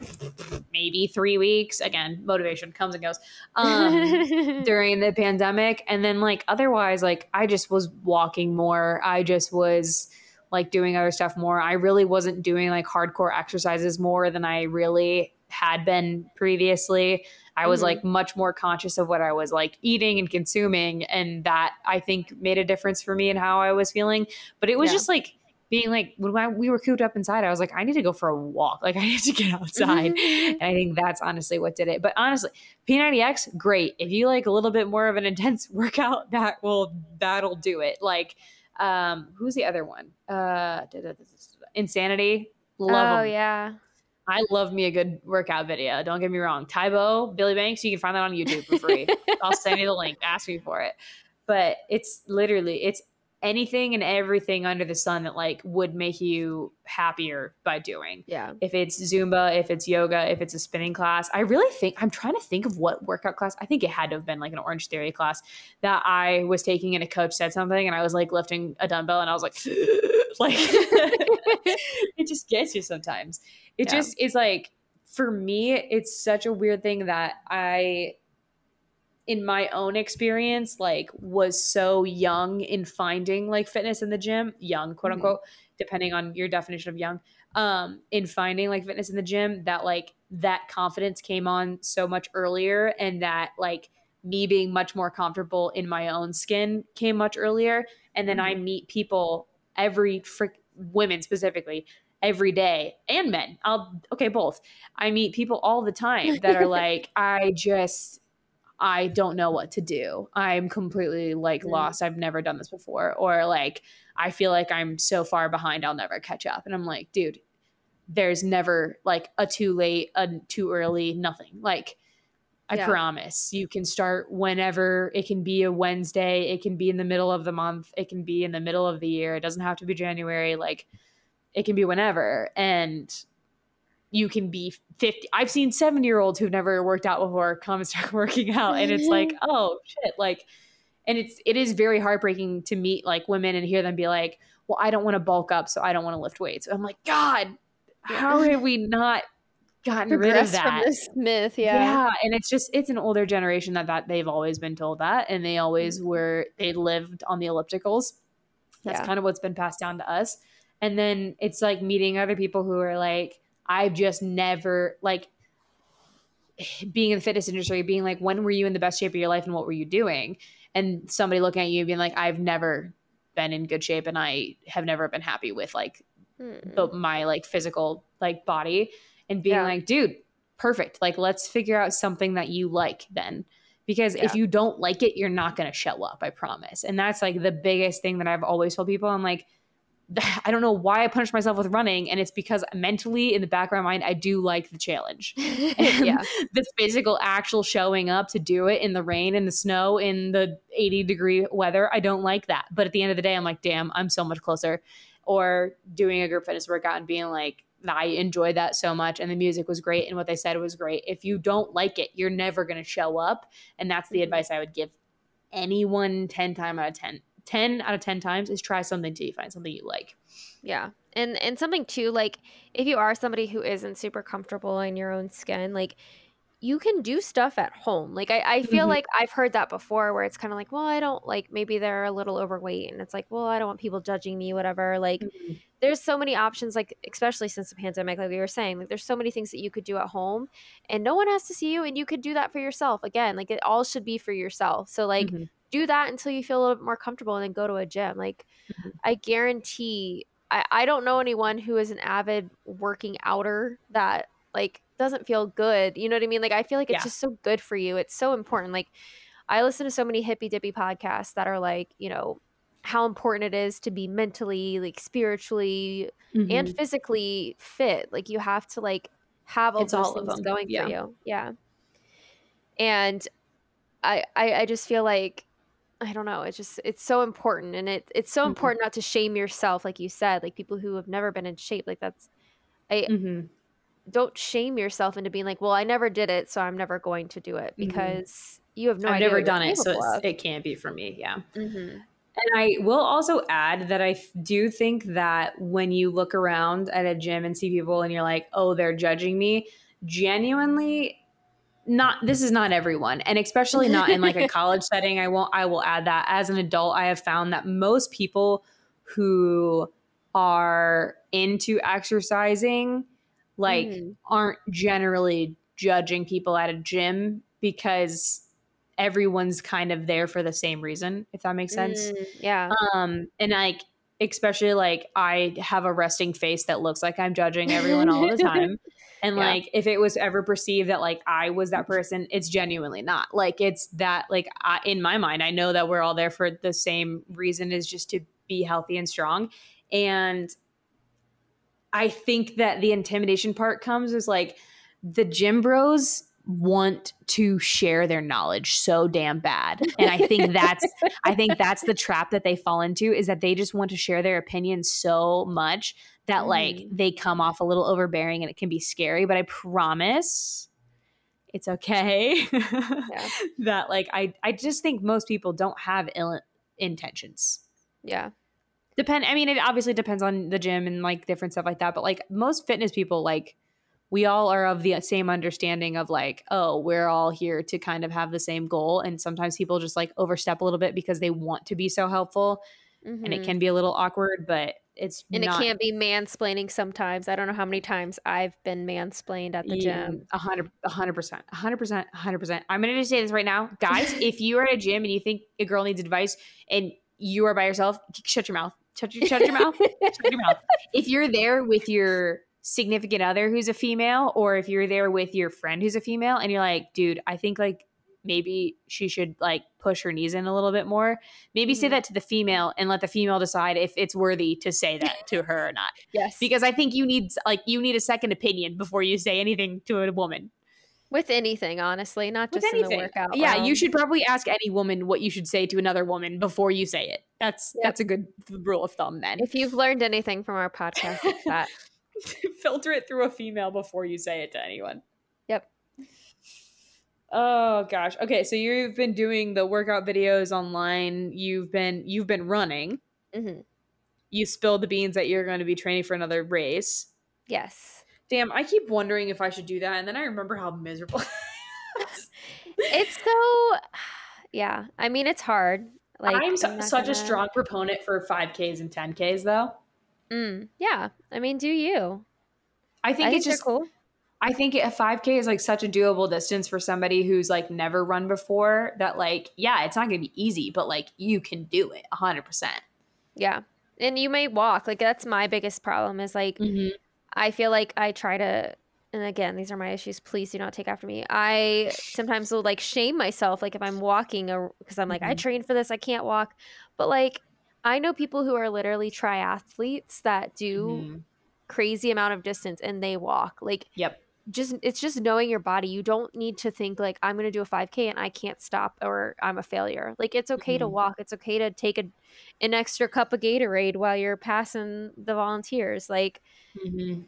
maybe three weeks. Again, motivation comes and goes. Um, during the pandemic and then like otherwise like i just was walking more i just was like doing other stuff more i really wasn't doing like hardcore exercises more than i really had been previously i was Mhm. like much more conscious of what i was like eating and consuming and that i think made a difference for me and how i was feeling but it was Yeah. just like being like when we were cooped up inside i was like i need to go for a walk like i need to get outside and I think that's honestly what did it. But honestly, P90X, great. If you like a little bit more of an intense workout, that will that'll do it. Like, um, who's the other one? Uh, Insanity. Love oh 'em. yeah I love me a good workout video. Don't get me wrong. Tae Bo, Billy Blanks, you can find that on YouTube for free. I'll send you the link. Ask me for it. But it's literally it's anything and everything under the sun that like would make you happier by doing yeah if it's Zumba, if it's yoga, if it's a spinning class. I really think I'm trying to think of what workout class. I think it had to have been like an Orange Theory class that I was taking and a coach said something and I was like lifting a dumbbell and I was like like it just gets you sometimes. It Yeah. just is like for me it's such a weird thing that I in my own experience like was so young in finding like fitness in the gym, young quote Mhm. unquote, depending on your definition of young um in finding like fitness in the gym that like that confidence came on so much earlier and that like me being much more comfortable in my own skin came much earlier. And then i meet people every frick women specifically every day and men. I'll okay both. I meet people all the time that are like i just i don't know what to do i'm completely like Mm. lost i've never done this before or like I feel like I'm so far behind, I'll never catch up. And I'm like, dude, there's never like a too late, a too early, nothing. Like, I Yeah. promise you can start whenever. It can be a Wednesday, it can be in the middle of the month, it can be in the middle of the year. It doesn't have to be January. Like, it can be whenever. And you can be 50. I've seen 70 year olds who've never worked out before come and start working out. And it's like, oh shit. Like, and it's it is very heartbreaking to meet like women and hear them be like well i don't want to bulk up so i don't want to lift weights i'm like god how have we not gotten rid of that myth yeah, and it's just it's an older generation that that they've always been told that and they always were they lived on the ellipticals that's Yeah. kind of what's been passed down to us and then it's like meeting other people who are like i've just never like being in the fitness industry being like when were you in the best shape of your life and what were you doing? And somebody looking at you being like i've never been in good shape and i have never been happy with like Mm. the, my like physical like body and being Yeah. like dude perfect. Like let's figure out something that you like then. Because if you don't like it you're not going to show up i promise. And that's like the biggest thing that i've always told people. I'm like i don't know why i punish myself with running and it's because mentally in the back of my mind i do like the challenge. Yeah. this physical actual showing up to do it in the rain in the snow in the 80 degree weather i don't like that. But at the end of the day i'm like damn i'm so much closer. Or doing a group fitness workout and being like i enjoyed that so much and the music was great and what they said was great. If you don't like it you're never going to show up and that's the Mhm. advice i would give anyone 10 time out of 10 10 out of 10 times is try something till you find something you like Yeah. And and something too like if you are somebody who isn't super comfortable in your own skin, like you can do stuff at home. Like I, I feel Mhm. like I've heard that before where it's kind of like, well, I don't like maybe they're a little overweight and it's like, well, I don't want people judging me, whatever. Like Mhm. there's so many options, like especially since the pandemic, like we were saying, like there's so many things that you could do at home and no one has to see you and you could do that for yourself. Again, like it all should be for yourself. So like Mhm. Do that until you feel a little bit more comfortable and then go to a gym. Like Mhm. I guarantee I, I don't know anyone who is an avid working outer that like doesn't feel good. You know what I mean? Like I feel like it's Yeah. just so good for you. It's so important. Like I listen to so many hippy dippy podcasts that are like, you know, how important it is to be mentally, like spiritually and Mhm. physically fit. Like you have to like have all It's those all of things them. going Yeah. for you. Yeah. And I, I I just feel like I don't know. It's just it's so important, and it it's so Mhm. important not to shame yourself, like you said, like people who have never been in shape. Like that's Mhm. don't shame yourself into being like, well, I never did it, so I'm never going to do it Mhm. because you have no I've never done it, so it's, it can't be for me. Yeah. Mhm. And I will also add that I do think that when you look around at a gym and see people and you're like, oh, they're judging me, genuinely, not this is not everyone, and especially not in like a college setting. I won't. I will add that as an adult, I have found that most people who are into exercising like Mhm. aren't generally judging people at a gym because everyone's kind of there for the same reason if that makes sense Mm, yeah. um and like especially like i have a resting face that looks like i'm judging everyone all the time and Yeah. like if it was ever perceived that like i was that person it's genuinely not like it's that like I, in my mind i know that we're all there for the same reason is just to be healthy and strong and i think that the intimidation part comes is like the gym bros want to share their knowledge so damn bad and i think that's I think that's the trap that they fall into is that they just want to share their opinions so much that like Mhm. they come off a little overbearing and it can be scary. But I promise it's okay. that like I I just think most people don't have ill intentions. yeah. Depend I mean it obviously depends on the gym and like different stuff like that, but like most fitness people like we all are of the same understanding of like, oh, we're all here to kind of have the same goal. And sometimes people just like overstep a little bit because they want to be so helpful and it Mhm. can be a little awkward, but it's and not it can't be mansplaining sometimes. I don't know how many times I've been mansplained at the gym. A hundred, a hundred percent, a hundred percent, a hundred percent. I'm gonna just say this right now, guys. if you are at a gym and you think a girl needs advice and you are by yourself, shut your mouth. Shut your, shut your mouth. Shut your mouth. If you're there with your significant other who's a female, or if you're there with your friend who's a female, and you're like, dude, I think like maybe she should like push her knees in a little bit more. Maybe say Mhm. that to the female and let the female decide if it's worthy to say that to her or not. Yes. Because I think you need like you need a second opinion before you say anything to a woman. with anything, honestly, not just in the anything. workout. Yeah, you should probably ask any woman what you should say to another woman before you say it. That's Yep. that's a good rule of thumb then. If you've learned anything from our podcast, that. filter it through a female before you say it to anyone. Yep. Oh gosh. Okay, so you've been doing the workout videos online. You've been you've been running. Mhm. You spilled the beans that you're going to be training for another race. Yes. Damn, I keep wondering if I should do that and then I remember how miserable. It's so, yeah. I mean, it's hard. Like I'm, su- such a gonna- strong proponent for 5Ks and 10Ks though. Mm, yeah. I mean, do you? I think I it's they're just cool. I think a 5K is like such a doable distance for somebody who's like never run before that like yeah, it's not going to be easy, but like you can do it 100%. Yeah. And you may walk. Like that's my biggest problem is like Mm-hmm. I feel like I try to and again, these are my issues. Please do not take after me. I sometimes will like shame myself like if I'm walking or because I'm like I Mhm. trained for this, I can't walk. But like I know people who are literally triathletes that do crazy amount of distance and they walk. Like Yep. just it's just knowing your body. You don't need to think like I'm going to do a 5k and I can't stop or I'm a failure. Like it's okay to Mhm. walk. It's okay to take a an extra cup of Gatorade while you're passing the volunteers. Like Mm-hmm.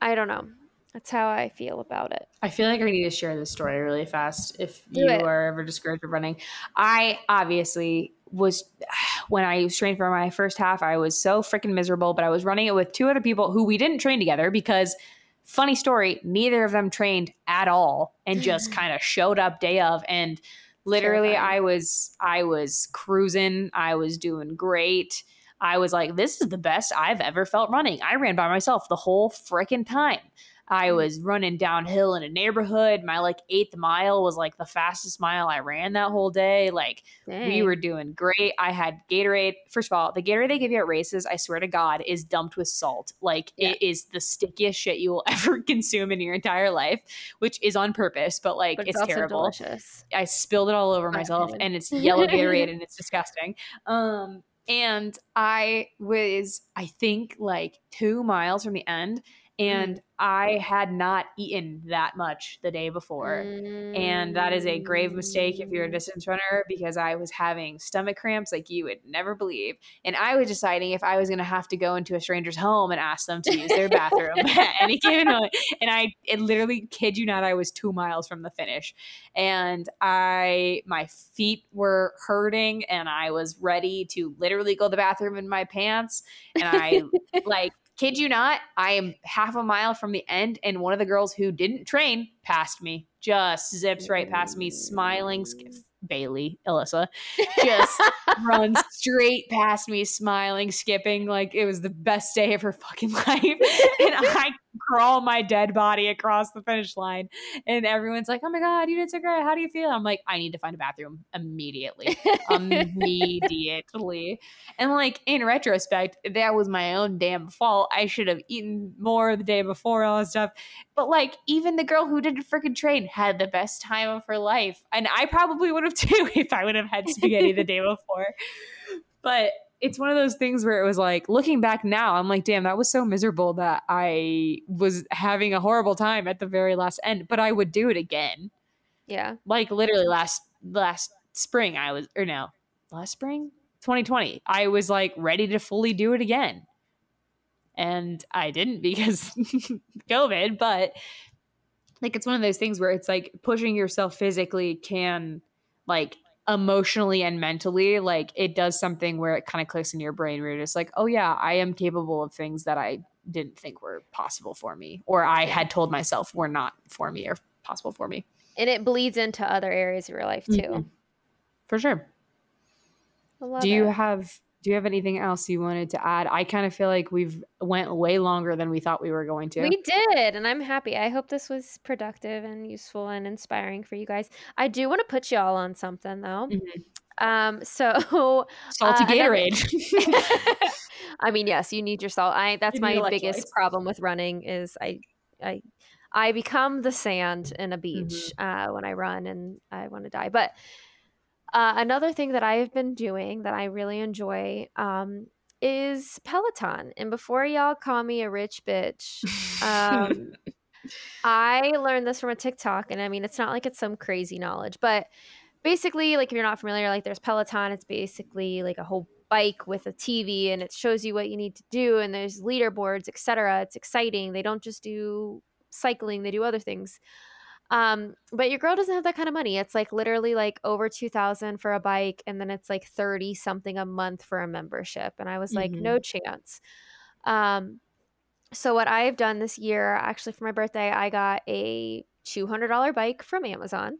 I don't know. That's how I feel about it. I feel like I need to share this story really fast if Do you it. are ever discouraged of running. I obviously was when I was training for my first half, I was so freaking miserable, but I was running it with two other people who we didn't train together because Funny story, neither of them trained at all and just kind of showed up day of and literally Terrifying. I was I was cruising, I was doing great. I was like, this is the best I've ever felt running. I ran by myself the whole freaking time. I was running downhill in a neighborhood. My like eighth mile was like the fastest mile I ran that whole day. Like we were doing great. I had Gatorade. First of all, the Gatorade they give you at races, I swear to God, is dumped with salt. Like Yeah. it is the stickiest shit you will ever consume in your entire life, which is on purpose, but like But it's, also terrible. delicious. I spilled it all over myself and it's yellow Gatorade and it's disgusting. Um and I was I think like 2 miles from the end and Mm. I had not eaten that much the day before. And that is a grave mistake if you're a Mm. distance runner because I was having stomach cramps like you would never believe. And I was deciding if I was going to have to go into a stranger's home and ask them to use their bathroom at any given moment. And I it literally kid you not, I was two miles from the finish. And I my feet were hurting and I was ready to literally go to the bathroom in my pants. And I like kid you not, I am half a mile from the end, and one of the girls who didn't train passed me, just zips right past me, smiling. sk- Bailey, Alyssa, just runs straight past me, smiling, skipping like it was the best day of her fucking life. and I crawl my dead body across the finish line, and everyone's like, "Oh my god, you did so great! How do you feel?" I'm like, "I need to find a bathroom immediately, immediately." And like in retrospect, that was my own damn fault. I should have eaten more the day before, all that stuff. But like, even the girl who didn't freaking train had the best time of her life, and I probably would have too if I would have had spaghetti the day before. But it's one of those things where it was like, looking back now, I'm like, damn, that was so miserable that I was having a horrible time at the very last end. But I would do it again. yeah. Like literally last last spring, I was or no, last spring, 2020, I was like ready to fully do it again. And I didn't because COVID, but like it's one of those things where it's like pushing yourself physically can like emotionally and mentally like it does something where it kind of clicks in your brain where you're just like oh yeah i am capable of things that i didn't think were possible for me or i had told myself were not for me or possible for me And it bleeds into other areas of your life too. Mhm. for sure do you it. have do you have anything else you wanted to add i kind of feel like we've went way longer than we thought we were going to We did, and I'm happy. I hope this was productive and useful and inspiring for you guys. I do want to put you all on something though. Mhm. Um, so salty uh, gatorade I mean, yes, you need your salt. I that's You my biggest problem with running is I I I become the sand in a beach Mm-hmm. uh, when I run and I want to die. But uh, another thing that I've been doing that I really enjoy um, is Peloton. And before y'all call me a rich bitch, um, I learned this from a TikTok, and I mean, it's not like it's some crazy knowledge, but basically, like if you're not familiar, like there's Peloton. It's basically like a whole bike with a TV, and it shows you what you need to do, and there's leaderboards, etc. It's exciting. They don't just do cycling; they do other things. Um, but your girl doesn't have that kind of money. It's like literally like over two thousand for a bike, and then it's like thirty something a month for a membership. And I was like, Mhm. no chance. Um, so what I've done this year, actually for my birthday, I got a two hundred dollar bike from Amazon,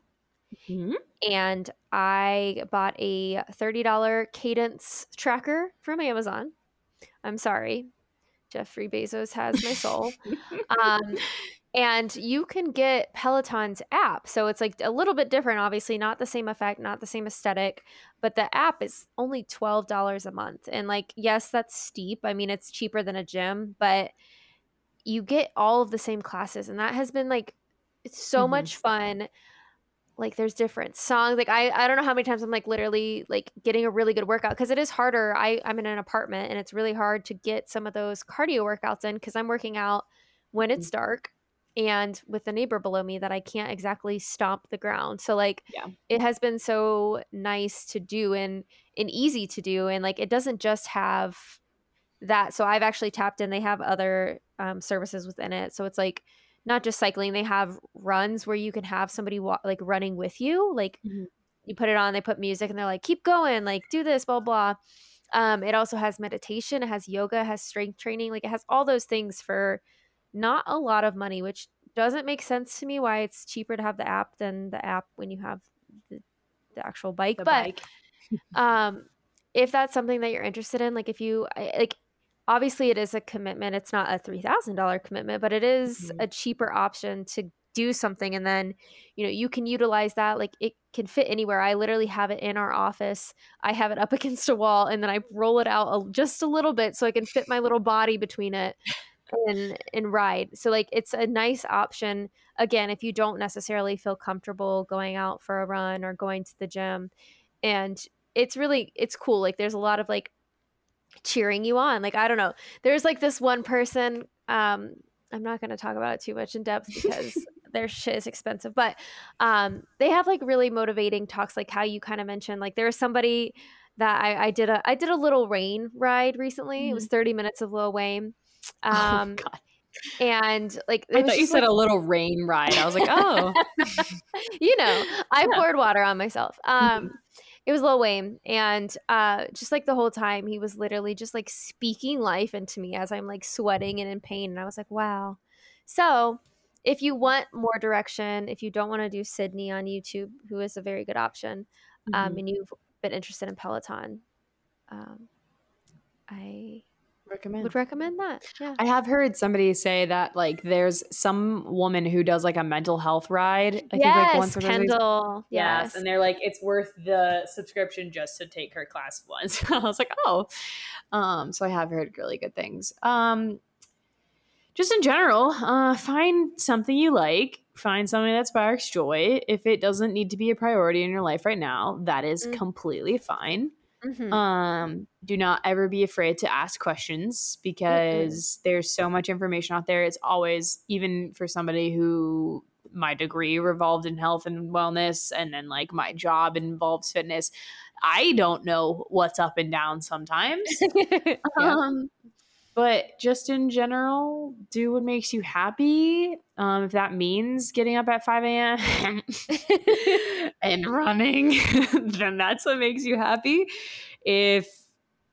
Mhm. and I bought a thirty dollar cadence tracker from Amazon. I'm sorry, Jeffrey Bezos has my soul. um, and you can get Peloton's app. So it's like a little bit different, obviously, not the same effect, not the same aesthetic, but the app is only $12 a month. And like, yes, that's steep. I mean, it's cheaper than a gym, but you get all of the same classes. And that has been like, it's so Mhm. much fun. Like there's different songs. Like I, I don't know how many times I'm like literally like getting a really good workout because it is harder. I, I'm in an apartment and it's really hard to get some of those cardio workouts in because I'm working out when it's dark and with the neighbor below me that I can't exactly stomp the ground. So like Yeah. it has been so nice to do and and easy to do and like it doesn't just have that. So I've actually tapped in they have other um, services within it. So it's like not just cycling, they have runs where you can have somebody wa- like running with you. Like Mhm. you put it on, they put music and they're like keep going, like do this blah blah. Um, it also has meditation, it has yoga, it has strength training, like it has all those things for not a lot of money, which doesn't make sense to me why it's cheaper to have the app than the app when you have the, the actual bike. The but bike. um if that's something that you're interested in like if you like obviously it is a commitment it's not a $3000 commitment but it is Mhm. a cheaper option to do something and then you know you can utilize that like it can fit anywhere i literally have it in our office i have it up against a wall and then i roll it out a, just a little bit so i can fit my little body between it and and ride so like it's a nice option again if you don't necessarily feel comfortable going out for a run or going to the gym and it's really it's cool like there's a lot of like cheering you on like i don't know there's like this one person um i'm not going to talk about it too much in depth because their shit is expensive but um they have like really motivating talks like how you kind of mentioned like there was somebody that I, I did a I did a little rain ride recently. It was 30 minutes of Lil Wayne. Oh, Um God. and like I thought you said like- a little rain ride. I was like, oh. you know, I Yeah. poured water on myself. Um, Mhm. it was Lil Wayne, and uh, just like the whole time, he was literally just like speaking life into me as I'm like sweating and in pain, and I was like, wow. So, if you want more direction, if you don't want to do Sydney on YouTube, who is a very good option, um, Mhm. and you've been interested in Peloton, um, I recommend. would recommend that. Yeah. I have heard somebody say that like there's some woman who does like a mental health ride. I think like once yes, or. Kendall. Yes. Yes. and they're like it's worth the subscription just to take her class once. I was like, oh, um, so I have heard really good things. Um, just in general, uh, find something you like. Find something that sparks joy. If it doesn't need to be a priority in your life right now, that is Mm. completely fine. Mhm. Um, do not ever be afraid to ask questions because there's so much information out there. It's always even for somebody who my degree revolved in health and wellness and then like my job involves fitness. I don't know what's up and down sometimes. Yeah. Um, but just in general, do what makes you happy. Um, if that means getting up at 5 a.m. and running, then that's what makes you happy. If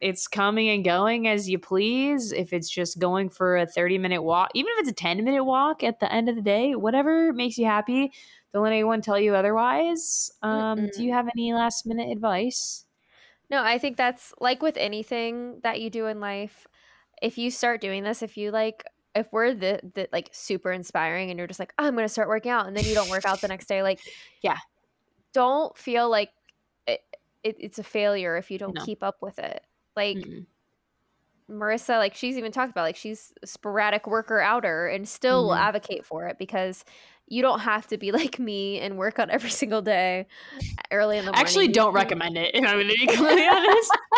it's coming and going as you please, if it's just going for a 30 minute walk, even if it's a 10 minute walk at the end of the day, whatever makes you happy, don't let anyone tell you otherwise. Um, do you have any last minute advice? No, I think that's like with anything that you do in life. If you start doing this, if you like, if we're the, the like super inspiring and you're just like, oh, I'm going to start working out, and then you don't work out the next day, like, Yeah. don't feel like it, it, it's a failure if you don't No. keep up with it. Like, Mm-mm. Marissa, like she's even talked about, like she's a sporadic worker outer and still will Mhm. advocate for it because you don't have to be like me and work out every single day early in the morning. I actually don't recommend it. If I'm going to be completely honest.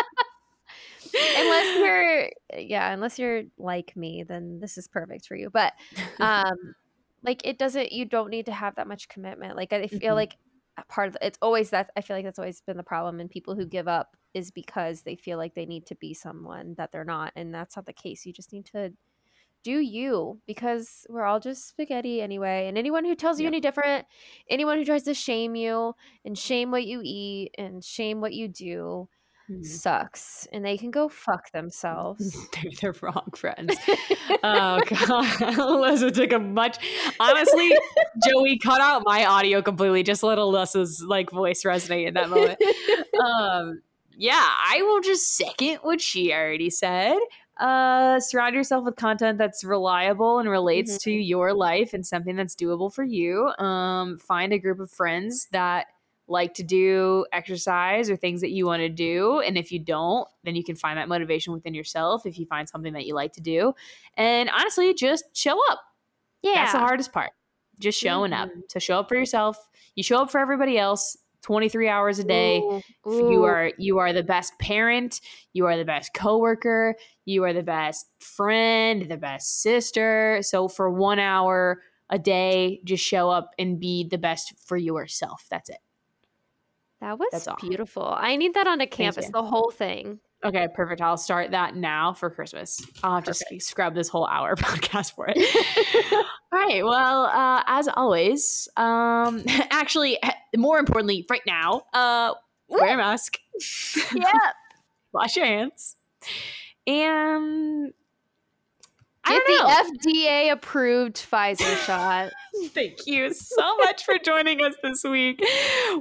unless you're yeah unless you're like me then this is perfect for you but um like it doesn't you don't need to have that much commitment like i feel Mhm. like a part of the, it's always that i feel like that's always been the problem and people who give up is because they feel like they need to be someone that they're not and that's not the case you just need to do you because we're all just spaghetti anyway and anyone who tells you Yep. any different anyone who tries to shame you and shame what you eat and shame what you do Mhm. sucks and they can go fuck themselves. They're the wrong friends. oh god, Alyssa took a much. Honestly, Joey cut out my audio completely. Just let Alyssa's like voice resonate in that moment. um, yeah, I will just second what she already said. Uh, surround yourself with content that's reliable and relates to your life and something that's doable for you. Um, find a group of friends that like to do exercise or things that you want to do. And if you don't, then you can find that motivation within yourself if you find something that you like to do. And honestly, just show up. yeah. That's the hardest part. Just showing up. Mm-hmm. So show up for yourself. You show up for everybody else 23 hours a day. Ooh, You are you are the best parent, you are the best coworker, you are the best friend, the best sister. So for 1 hour a day, just show up and be the best for yourself. That's it. That was That's all. beautiful. I need that on a campus, the whole thing. Okay, perfect. I'll start that now for Christmas. I'll have to scrub this whole hour podcast for it. All right. Well, uh, as always, um, actually, more importantly, right now, uh, wear a mask. yeah. wash your hands. And Get the FDA approved Pfizer shot. Thank you so much for joining us this week.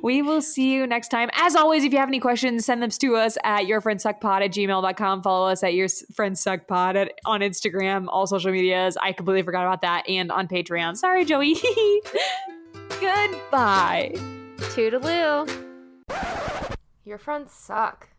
We will see you next time. As always, if you have any questions, send them to us at yourfriendssuckpod at gmail.com. Follow us at your friend suck at, on Instagram, all social medias. I completely forgot about that. And on Patreon. Sorry, Joey. Goodbye. Toodaloo. Your friends suck.